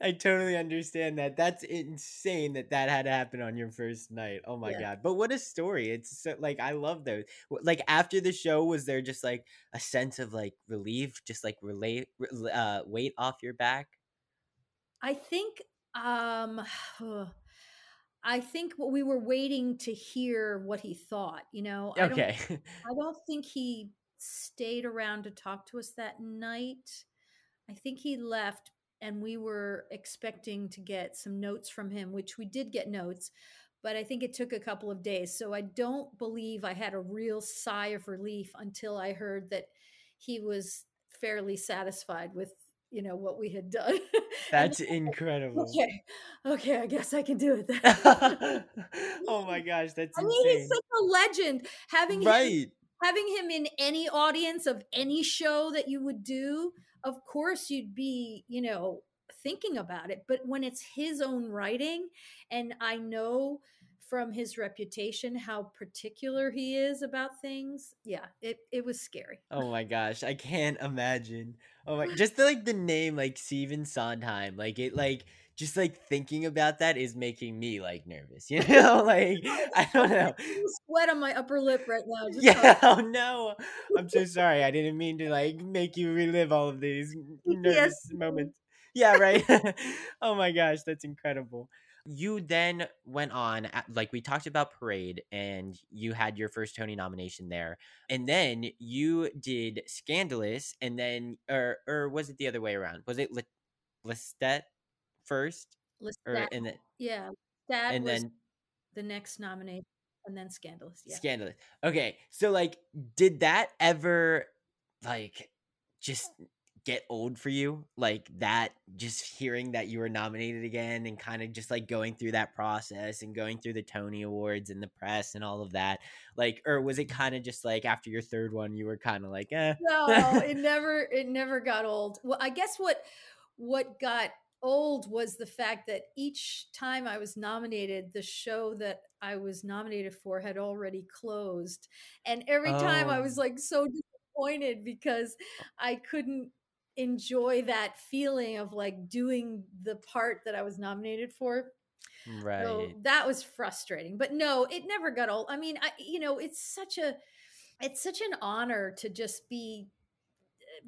I totally understand that. That's insane that that had to happen on your first night. Oh my Yeah. god. But what a story. It's so, like I love those. Like after the show was there just like a sense of like relief, just like relate uh weight off your back? I think um I think what we were waiting to hear what he thought, you know. I don't Okay. I don't think he stayed around to talk to us that night. I think he left and we were expecting to get some notes from him, which we did get notes, but I think it took a couple of days. So I don't believe I had a real sigh of relief until I heard that he was fairly satisfied with, you know, what we had done. That's incredible. okay. Okay, I guess I can do it then. oh my gosh, that's I mean, he's such a legend. Having Right. Having him in any audience of any show that you would do, of course you'd be, you know, thinking about it. But when it's his own writing, and I know from his reputation how particular he is about things, yeah, it, it was scary. Oh my gosh, I can't imagine. Oh my, just the, like the name, like Stephen Sondheim, like it, like just like thinking about that is making me like nervous. You know, like I don't know. Sweat on my upper lip right now. Just Yeah. Oh no, I'm so sorry. I didn't mean to like make you relive all of these nervous PTSD. moments. Yeah. Right. oh my gosh, that's incredible. You then went on, like we talked about Parade, and you had your first Tony nomination there, and then you did Scandalous, and then, or or was it the other way around? Was it Le- Lestat first, or Lestat, and then yeah, that and was then the next nomination, and then Scandalous. Yeah. Scandalous. Okay, so like, did that ever like just get old for you? Like that, just hearing that you were nominated again and kind of just like going through that process and going through the Tony Awards and the press and all of that. Like, or was it kind of just like after your third one, you were kind of like, eh? no it never it never got old well i guess what what got old was the fact that each time i was nominated the show that i was nominated for had already closed and every time i was Oh. like so disappointed because i couldn't enjoy that feeling of like doing the part that i was nominated for right. so that was frustrating. But no, it never got old. I mean, I you know, it's such a it's such an honor to just be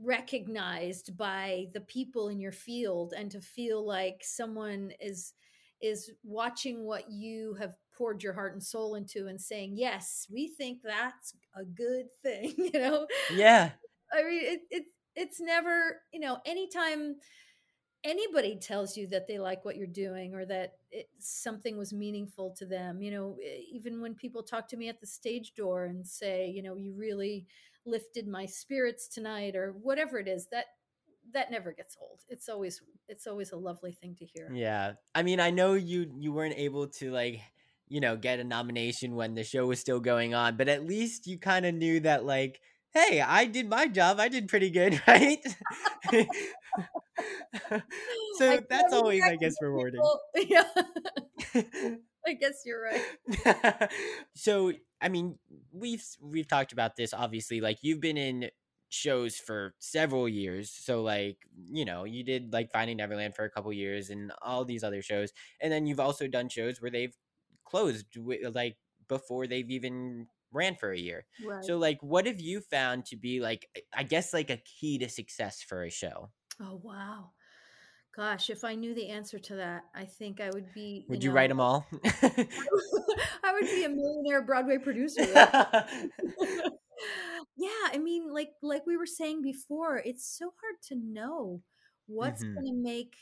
recognized by the people in your field and to feel like someone is is watching what you have poured your heart and soul into and saying yes we think that's a good thing you know Yeah. i mean it, it it's never you know anytime anybody tells you that they like what you're doing or that it, something was meaningful to them you know even when people talk to me at the stage door and say you know you really lifted my spirits tonight or whatever it is that that never gets old it's always it's always a lovely thing to hear Yeah. I mean, I know you you weren't able to like, you know, get a nomination when the show was still going on, but at least you kind of knew that like, hey, I did my job. I did pretty good, right? so I that's always, I guess, rewarding. yeah i guess you're right so I mean, we've we've talked about this obviously. Like you've been in shows for several years, so like you know you did like Finding Neverland for a couple years and all these other shows, and then you've also done shows where they've closed like before they've even ran for a year. right So like, what have you found to be like? I guess like a key to success for a show? Oh wow. Gosh, if I knew the answer to that, I think I would be Would you, write them all? I would be a millionaire Broadway producer. yeah, I mean like like we were saying before, it's so hard to know what's Mhm. going to make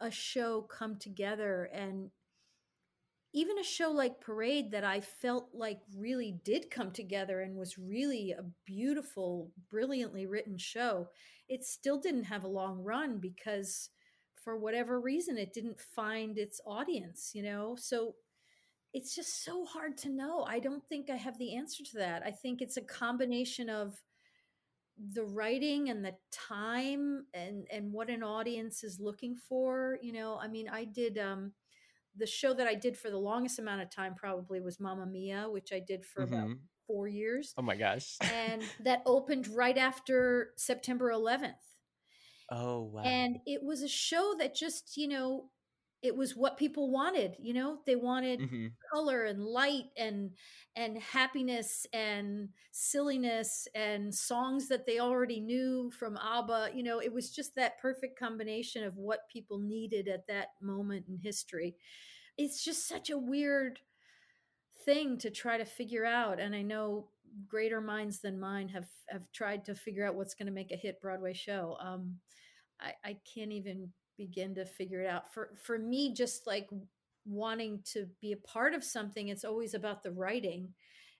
a show come together and even a show like Parade that I felt like really did come together and was really a beautiful, brilliantly written show, it still didn't have a long run because for whatever reason it didn't find its audience, you know? So it's just so hard to know. I don't think I have the answer to that. I think it's a combination of the writing and the time and and what an audience is looking for, you know? I mean, I did um the show that I did for the longest amount of time probably was Mamma Mia, which I did for about Mhm. 4 years. oh my gosh. And that opened right after September 11th oh wow. and it was a show that just you know it was what people wanted you know they wanted Mhm. color and light and and happiness and silliness and songs that they already knew from abba you know it was just that perfect combination of what people needed at that moment in history it's just such a weird thing to try to figure out and i know greater minds than mine have have tried to figure out what's going to make a hit broadway show um I, I can't even begin to figure it out. For for me, just like wanting to be a part of something, it's always about the writing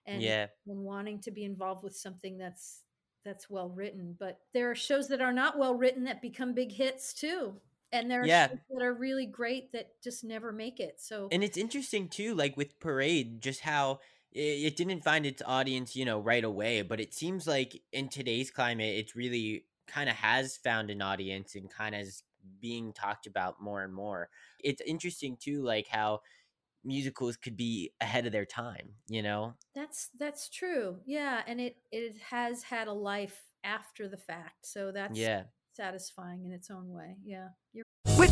and, yeah. and wanting to be involved with something that's that's well written. But there are shows that are not well written that become big hits too. And there are Yeah. shows that are really great that just never make it. So And it's interesting too, like with Parade, just how it, it didn't find its audience, you know, right away. But it seems like in today's climate, it's really kind of has found an audience and kind of is being talked about more and more. It's interesting too, like how musicals could be ahead of their time, you know? that's that's true. Yeah. And it it has had a life after the fact. So that's Yeah. satisfying in its own way. Yeah. You're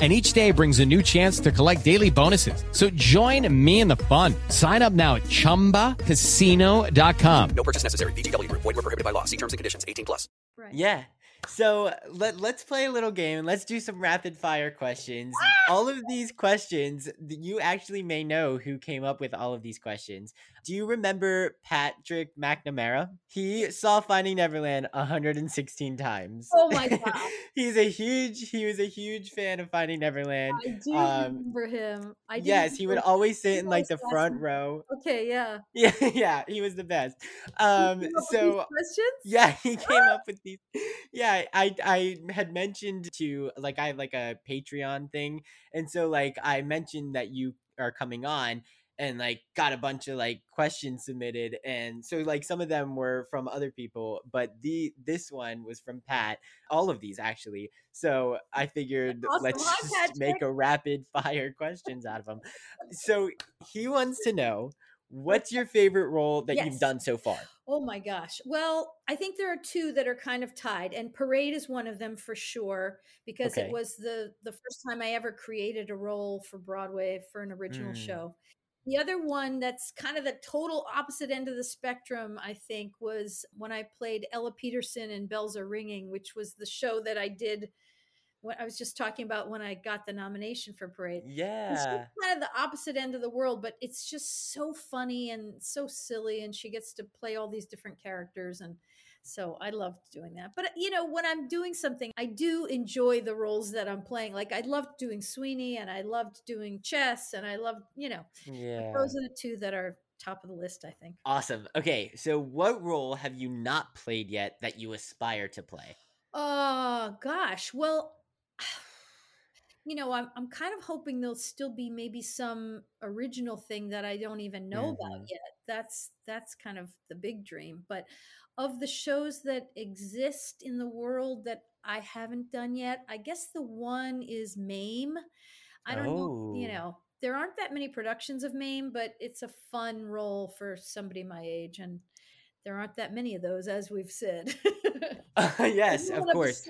and each day brings a new chance to collect daily bonuses. So join me in the fun. Sign up now at ChumbaCasino.com. No purchase necessary. VGW Group. Void were prohibited by law. See terms and conditions. 18 plus. right. Yeah. So let let's play a little game and let's do some rapid fire questions. Ah! all of these questions, you actually may know who came up with all of these questions. Do you remember Patrick McNamara? He saw Finding Neverland 116 times. Oh my god. He's a huge he was a huge fan of Finding Neverland. I do Um, remember him. I yes, he would always sit in like the front row. Okay, yeah. Yeah, yeah, he was the best. Um, came up with these so questions? yeah, he came up with these. Yeah, I I had mentioned to like I have like a Patreon thing, and so like I mentioned that you are coming on, and like got a bunch of like questions submitted, and so like some of them were from other people, but the this one was from Pat. All of these actually. So I figured Awesome. let's Hi, just make a rapid fire questions out of them. So he wants to know. What's your favorite role that Yes. you've done so far? Oh my gosh. Well, I think there are two that are kind of tied, and Parade is one of them for sure because Okay. it was the the first time I ever created a role for Broadway for an original Mm. show. The other one that's kind of the total opposite end of the spectrum, I think, was when I played Ella Peterson in Bells Are Ringing, which was the show that I did. What I was just talking about when I got the nomination for Parade. Yeah. just kind of the opposite end of the world, but it's just so funny and so silly, and she gets to play all these different characters, and so I loved doing that. But you know, when I'm doing something, I do enjoy the roles that I'm playing. Like I loved doing Sweeney, and I loved doing Chess, and I loved, you know, Yeah. those are the two that are top of the list. I think. Awesome. Okay, so what role have you not played yet that you aspire to play? Oh gosh. Well, you know, I'm I'm kind of hoping there'll still be maybe some original thing that I don't even know about Mhm. yet. That's that's kind of the big dream. But of the shows that exist in the world that I haven't done yet, I guess the one is Mame. I don't know, you Oh. know, there aren't that many productions of Mame, but it's a fun role for somebody my age and there aren't that many of those as we've said. yes, of course.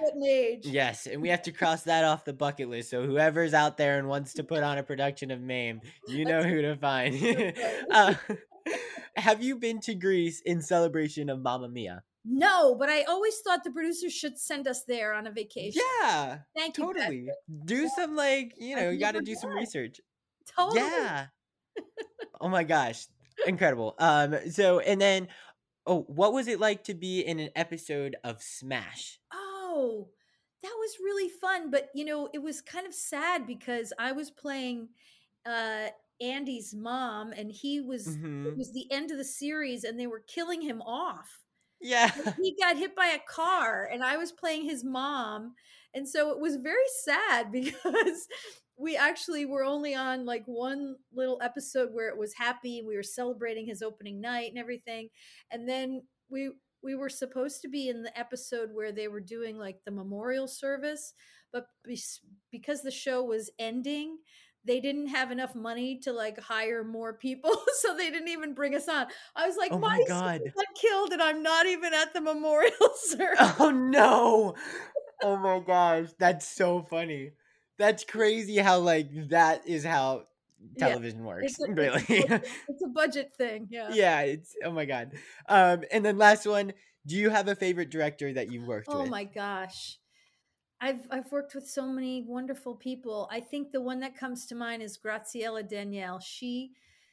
Yes, and we have to cross that off the bucket list. So whoever's out there and wants to put on a production of Mame, you know who to find. uh, have you been to Greece in celebration of Mamma Mia? No, but I always thought the producers should send us there on a vacation. Yeah, Thank you. totally. Patrick. Do some like you I've know, you got to do some research. Totally. Yeah. oh my gosh, incredible. Um. So and then, oh, what was it like to be in an episode of Smash? Oh, that was really fun. But you know, it was kind of sad because I was playing uh Andy's mom and he was it Mhm. was the end of the series and they were killing him off. Yeah. And he got hit by a car and I was playing his mom. And so it was very sad because we actually were only on like one little episode where it was happy we were celebrating his opening night and everything. And then we we were supposed to be in the episode where they were doing like the memorial service, but because the show was ending, they didn't have enough money to like hire more people, so they didn't even bring us on. I was like, Oh my my, God. got killed, and I'm not even at the memorial service. Oh no. Oh my gosh, that's so funny. That's crazy how like that is how Yeah, television works. It's a, really. it's, a budget, it's a budget thing. Yeah. yeah, it's oh my god. Um and then last one, do you have a favorite director that you've worked Oh with? my gosh. I've I've worked with so many wonderful people. I think the one that comes to mind is Graciela Daniele. She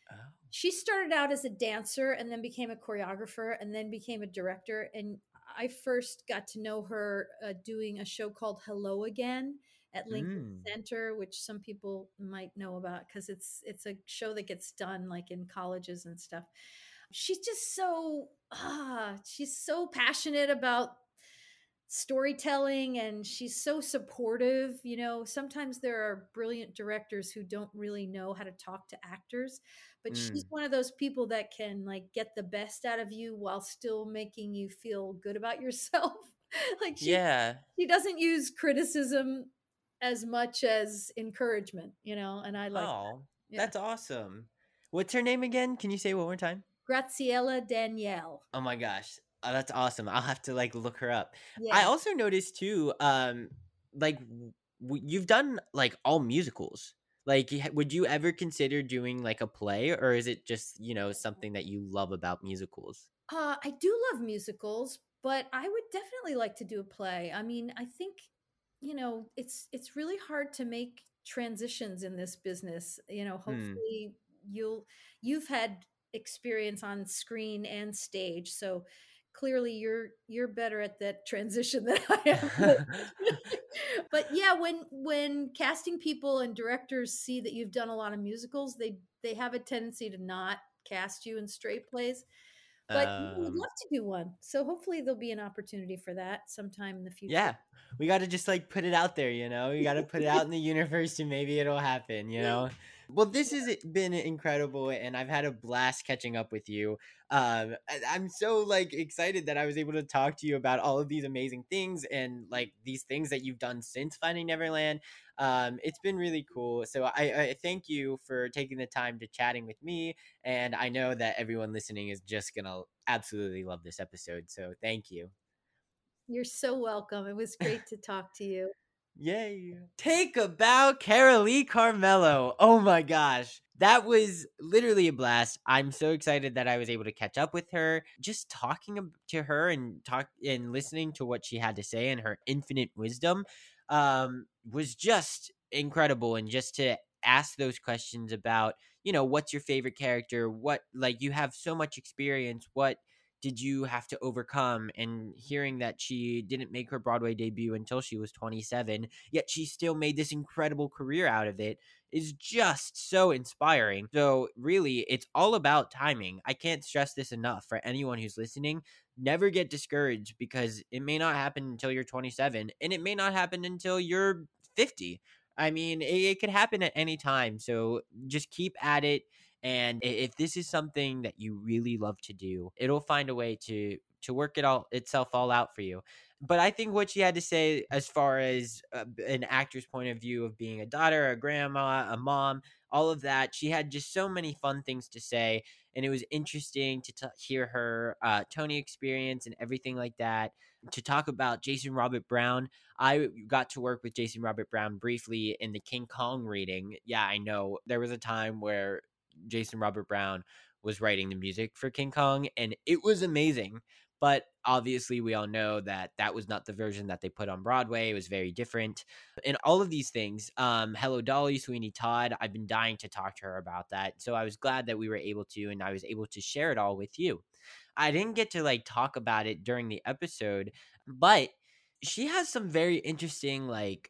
Oh. she started out as a dancer and then became a choreographer and then became a director and I first got to know her uh, doing a show called Hello Again at Lincoln Mm. Center, which some people might know about because it's it's a show that gets done like in colleges and stuff. She's just so ah, she's so passionate about storytelling and she's so supportive you know sometimes there are brilliant directors who don't really know how to talk to actors but she's Mm. one of those people that can like get the best out of you while still making you feel good about yourself like she Yeah. she doesn't use criticism as much as encouragement you know and i like that. oh, Yeah. that's awesome. What's her name again? Can you say it one more time? graciela daniele Oh my gosh. Oh, that's awesome. I'll have to like look her up. yeah I also noticed too, um, like w- you've done like all musicals. Like, would you ever consider doing like a play, or is it just you know something that you love about musicals? Uh, I do love musicals, but I would definitely like to do a play. I mean, I think you know, it's it's really hard to make transitions in this business. You know, Hmm. hopefully you'll you've had experience on screen and stage, so clearly you're you're better at that transition than I am. But, yeah, when when casting people and directors see that you've done a lot of musicals, they they have a tendency to not cast you in straight plays. But yeah, we'd Um, love to do one. So hopefully there'll be an opportunity for that sometime in the future. yeah, we got to just like put it out there, you know. You got to put it out in the universe, and maybe it'll happen, you know. Well, this has been incredible, and I've had a blast catching up with you. Um, I'm so like excited that I was able to talk to you about all of these amazing things and like these things that you've done since Finding Neverland. Um, it's been really cool. So I, I thank you for taking the time to chatting with me, and I know that everyone listening is just gonna absolutely love this episode. So thank you. You're so welcome. It was great to talk to you. Yay. Take a bow, Carolee Carmello. Oh my gosh. That was literally a blast. I'm so excited that I was able to catch up with her. Just talking to her and talk and listening to what she had to say and her infinite wisdom um was just incredible and just to ask those questions about, you know, what's your favorite character? What like you have so much experience. What did you have to overcome? And hearing that she didn't make her broadway debut until she was 27 yet she still made this incredible career out of it is just so inspiring. So really it's all about timing. I can't stress this enough for anyone who's listening. Never get discouraged because it may not happen until you're 27 and it may not happen until you're 50 i mean it, it could happen at any time so just keep at it and if this is something that you really love to do, it'll find a way to to work it all itself all out for you. But I think what she had to say as far as uh, an actor's point of view of being a daughter, a grandma, a mom, all of that, she had just so many fun things to say, and it was interesting to t- hear her uh, Tony experience and everything like that. To talk about Jason Robert Brown, I got to work with Jason Robert Brown briefly in the King Kong reading. Yeah, I know there was a time where Jason Robert Brown was writing the music for King Kong, and it was amazing. But obviously, we all know that that was not the version that they put on Broadway. It was very different. And all of these things, um, Hello Dolly, Sweeney Todd, I've been dying to talk to her about that. So I was glad that we were able to, and I was able to share it all with you. I didn't get to like talk about it during the episode, but she has some very interesting like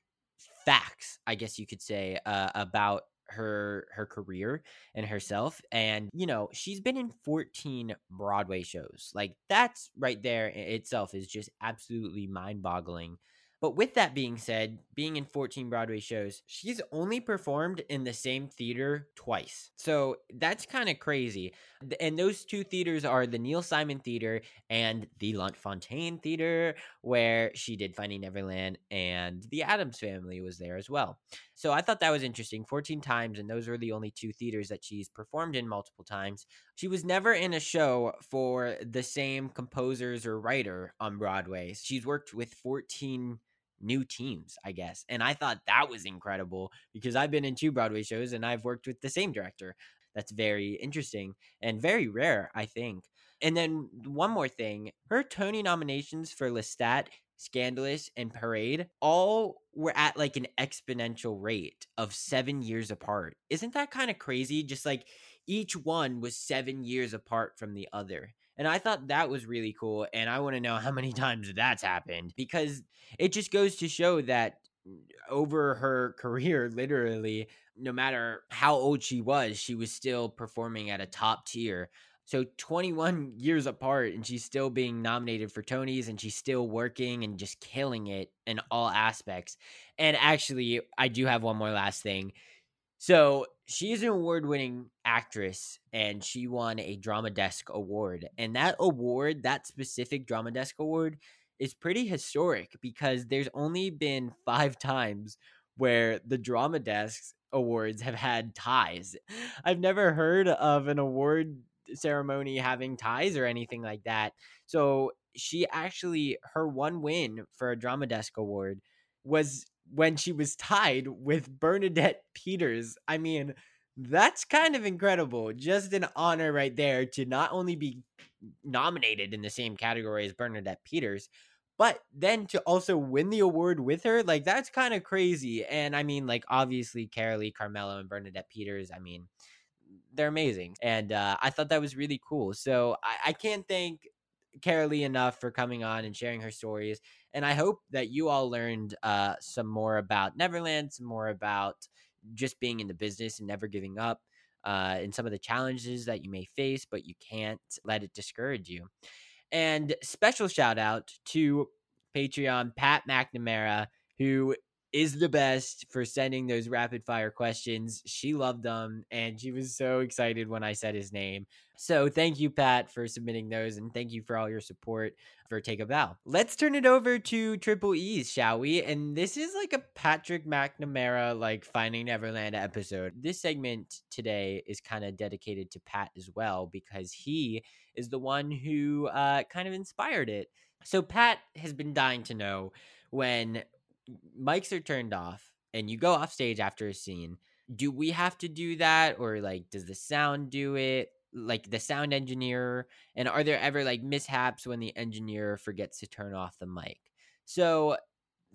facts, I guess you could say, uh, about her her career and herself and you know she's been in 14 broadway shows like that's right there itself is just absolutely mind-boggling but with that being said being in 14 broadway shows she's only performed in the same theater twice so that's kind of crazy and those two theaters are the neil simon theater and the lunt-fontanne theater where she did finding neverland and the addams family was there as well so I thought that was interesting. 14 times, and those were the only two theaters that she's performed in multiple times. She was never in a show for the same composers or writer on Broadway. She's worked with 14 new teams, I guess. And I thought that was incredible because I've been in two Broadway shows and I've worked with the same director. That's very interesting and very rare, I think. And then one more thing her Tony nominations for Lestat Scandalous, and Parade all were at like an exponential rate of seven years apart. Isn't that kind of crazy? Just like each one was seven years apart from the other. And I thought that was really cool. And I want to know how many times that's happened because it just goes to show that over her career, literally, no matter how old she was, she was still performing at a top tier. So 21 years apart, and she's still being nominated for Tonys, and she's still working and just killing it in all aspects. And actually, I do have one more last thing. So she's an award-winning actress, and she won a Drama Desk Award. And that award, that specific Drama Desk Award, is pretty historic because there's only been five times where the Drama Desk Awards have had ties. I've never heard of an award ceremony having ties or anything like that. So she actually her one win for a Drama Desk Award was when she was tied with Bernadette Peters. I mean, That's kind of incredible. Just an honor right there to not only be nominated in the same category as Bernadette Peters, but then to also win the award with her. Like, that's kind of crazy. And I mean, like, obviously, Carolee, Carmello, and Bernadette Peters, I mean, they're amazing. And uh, I thought that was really cool. So I, I can't thank Carolee enough for coming on and sharing her stories. And I hope that you all learned uh, some more about Neverland, some more about just being in the business and never giving up, uh, and some of the challenges that you may face, but you can't let it discourage you. And special shout out to Patreon Pat McNamara, who is the best for sending those rapid fire questions. She loved them and she was so excited when I said his name. So thank you, Pat, for submitting those and thank you for all your support for Take a Bow. Let's turn it over to Triple E's, shall we? And this is like a Patrick McNamara like Finding Neverland episode. This segment today is kind of dedicated to Pat as well because he is the one who uh, kind of inspired it. So Pat has been dying to know when mics are turned off and you go off stage after a scene, do we have to do that or like does the sound do it? Like the sound engineer and are there ever like mishaps when the engineer forgets to turn off the mic? So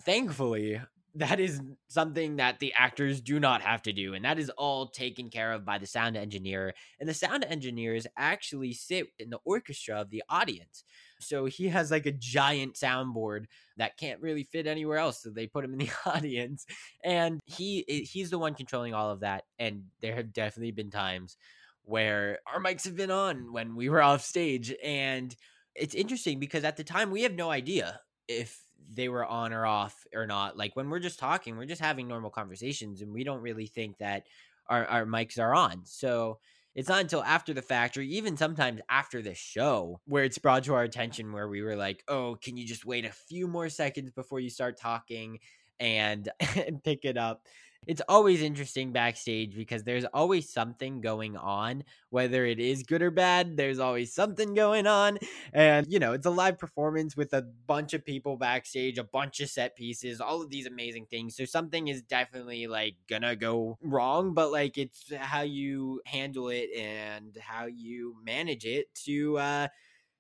thankfully that is something that the actors do not have to do and that is all taken care of by the sound engineer and the sound engineers actually sit in the orchestra of the audience so he has like a giant soundboard that can't really fit anywhere else. So they put him in the audience, and he eh, he's the one controlling all of that. And there have definitely been times where our mics have been on when we were off stage, and it's interesting because at the time we have no idea if they were on or off or not. Like when we're just talking, we're just having normal conversations, and we don't really think that our, our mics are on. So it's not until after the fact, or even sometimes after the show, where it's brought to our attention where we were like, oh, can you just wait a few more seconds before you start talking and, and pick it up? It's always interesting backstage because there's always something going on, whether it is good or bad. There's always something going on. And, you know, it's a live performance with a bunch of people backstage, a bunch of set pieces, all of these amazing things. So something is definitely like gonna go wrong, but like it's how you handle it and how you manage it to, uh,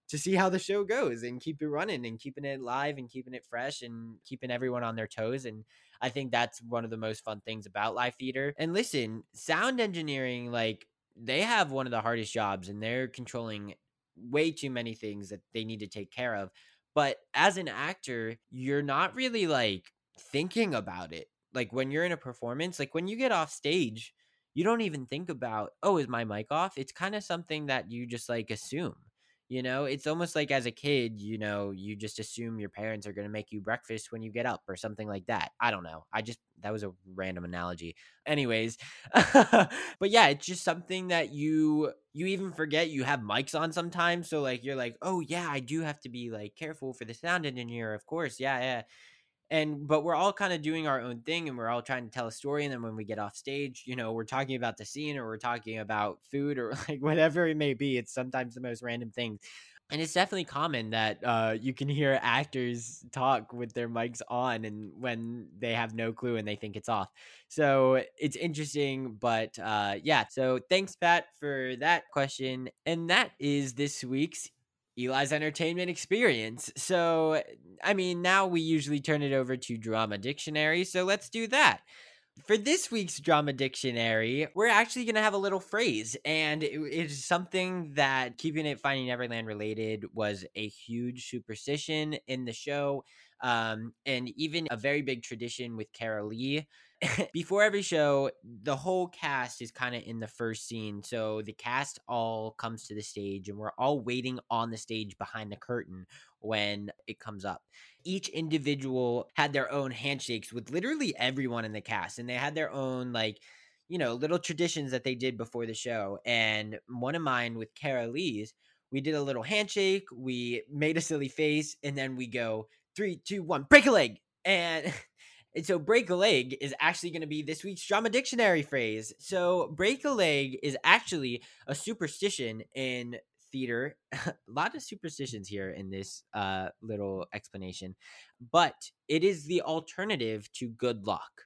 to see how the show goes and keep it running and keeping it live and keeping it fresh and keeping everyone on their toes. And I think that's one of the most fun things about live theater. And listen, sound engineering, like they have one of the hardest jobs and they're controlling way too many things that they need to take care of. But as an actor, you're not really like thinking about it. Like when you're in a performance, like when you get off stage, you don't even think about, oh, is my mic off? It's kind of something that you just like assume. You know, it's almost like as a kid, you know, you just assume your parents are going to make you breakfast when you get up or something like that. I don't know. I just, that was a random analogy. Anyways, but yeah, it's just something that you, you even forget you have mics on sometimes. So like, you're like, oh yeah, I do have to be like careful for the sound engineer. Of course. Yeah. Yeah and but we're all kind of doing our own thing and we're all trying to tell a story and then when we get off stage you know we're talking about the scene or we're talking about food or like whatever it may be it's sometimes the most random things. And it's definitely common that uh, you can hear actors talk with their mics on and when they have no clue and they think it's off. So it's interesting but uh, yeah so thanks pat for that question. And that is this week's Eli's entertainment experience. So, I mean, now we usually turn it over to Drama Dictionary, so let's do that. For this week's Drama Dictionary, we're actually going to have a little phrase, and it is something that keeping it Finding Neverland related was a huge superstition in the show, um, and even a very big tradition with Carolee. before every show, the whole cast is kind of in the first scene. So the cast all comes to the stage, and we're all waiting on the stage behind the curtain when it comes up. Each individual had their own handshakes with literally everyone in the cast, and they had their own, like, you know, little traditions that they did before the show. And one of mine with Carolee's, we did a little handshake, we made a silly face, and then we go three, two, one, break a leg. And And so break a leg is actually going to be this week's drama dictionary phrase. So break a leg is actually a superstition in theater. a lot of superstitions here in this uh, little explanation, but it is the alternative to good luck.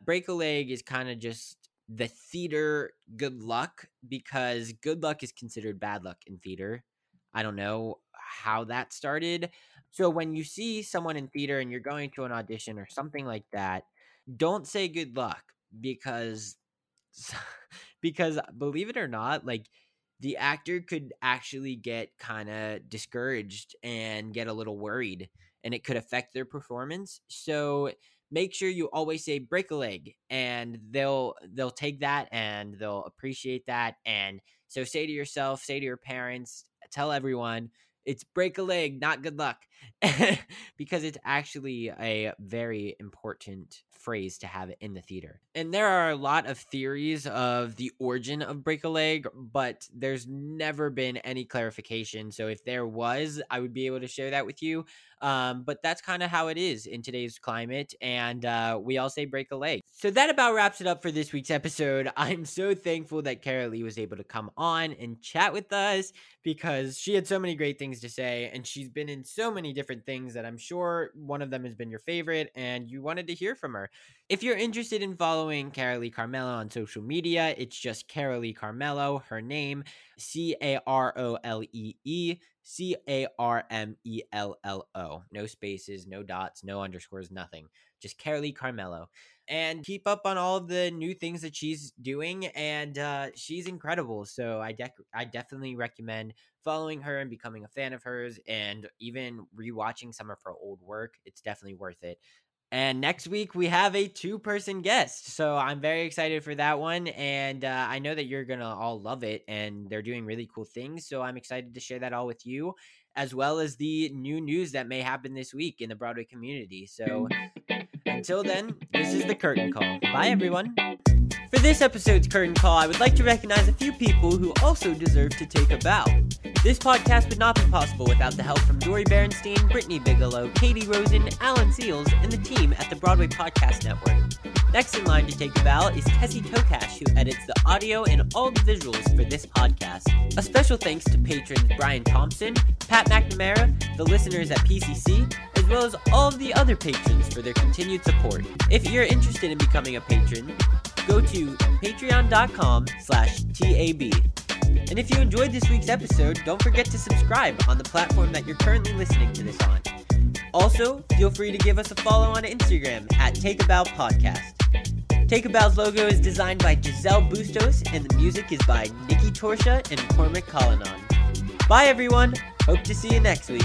Break a leg is kind of just the theater good luck because good luck is considered bad luck in theater. I don't know how that started. So when you see someone in theater and you're going to an audition or something like that, don't say good luck because because believe it or not, like the actor could actually get kind of discouraged and get a little worried and it could affect their performance. So make sure you always say break a leg and they'll they'll take that and they'll appreciate that and so say to yourself, say to your parents, tell everyone it's break a leg, not good luck, because it's actually a very important phrase to have it in the theater. And there are a lot of theories of the origin of break a leg, but there's never been any clarification. So if there was, I would be able to share that with you. Um, but that's kind of how it is in today's climate. And uh, we all say break a leg. So that about wraps it up for this week's episode. I'm so thankful that Kara Carolee was able to come on and chat with us because she had so many great things to say. And she's been in so many different things that I'm sure one of them has been your favorite and you wanted to hear from her. If you're interested in following Carolee Carmello on social media, it's just Carolee Carmello, her name, C A R O L E E C A R M E L L O. No spaces, no dots, no underscores, nothing. Just Carolee Carmello. And keep up on all the new things that she's doing. And uh, she's incredible. So I, dec- I definitely recommend following her and becoming a fan of hers and even rewatching some of her old work. It's definitely worth it. And next week we have a two person guest. So I'm very excited for that one. And uh, I know that you're going to all love it. And they're doing really cool things. So I'm excited to share that all with you, as well as the new news that may happen this week in the Broadway community. So until then, this is the curtain call. Bye, everyone. For this episode's curtain call, I would like to recognize a few people who also deserve to take a bow. This podcast would not be possible without the help from Dori Berinstein, Brittany Bigelow, Katie Rosen, Alan Seales, and the team at the Broadway Podcast Network. Next in line to take a bow is Tessie Tokash, who edits the audio and all the visuals for this podcast. A special thanks to patrons Brian Thompson, Pat McNamara, the listeners at PCC, as well as all of the other patrons for their continued support. If you're interested in becoming a patron, go to patreon.com slash TAB. And if you enjoyed this week's episode, don't forget to subscribe on the platform that you're currently listening to this on. Also, feel free to give us a follow on Instagram at Take a Bow Podcast. Take a Bow's logo is designed by Giselle Bustos, and the music is by Nikki Torsha and Cormac Collinon. Bye, everyone. Hope to see you next week.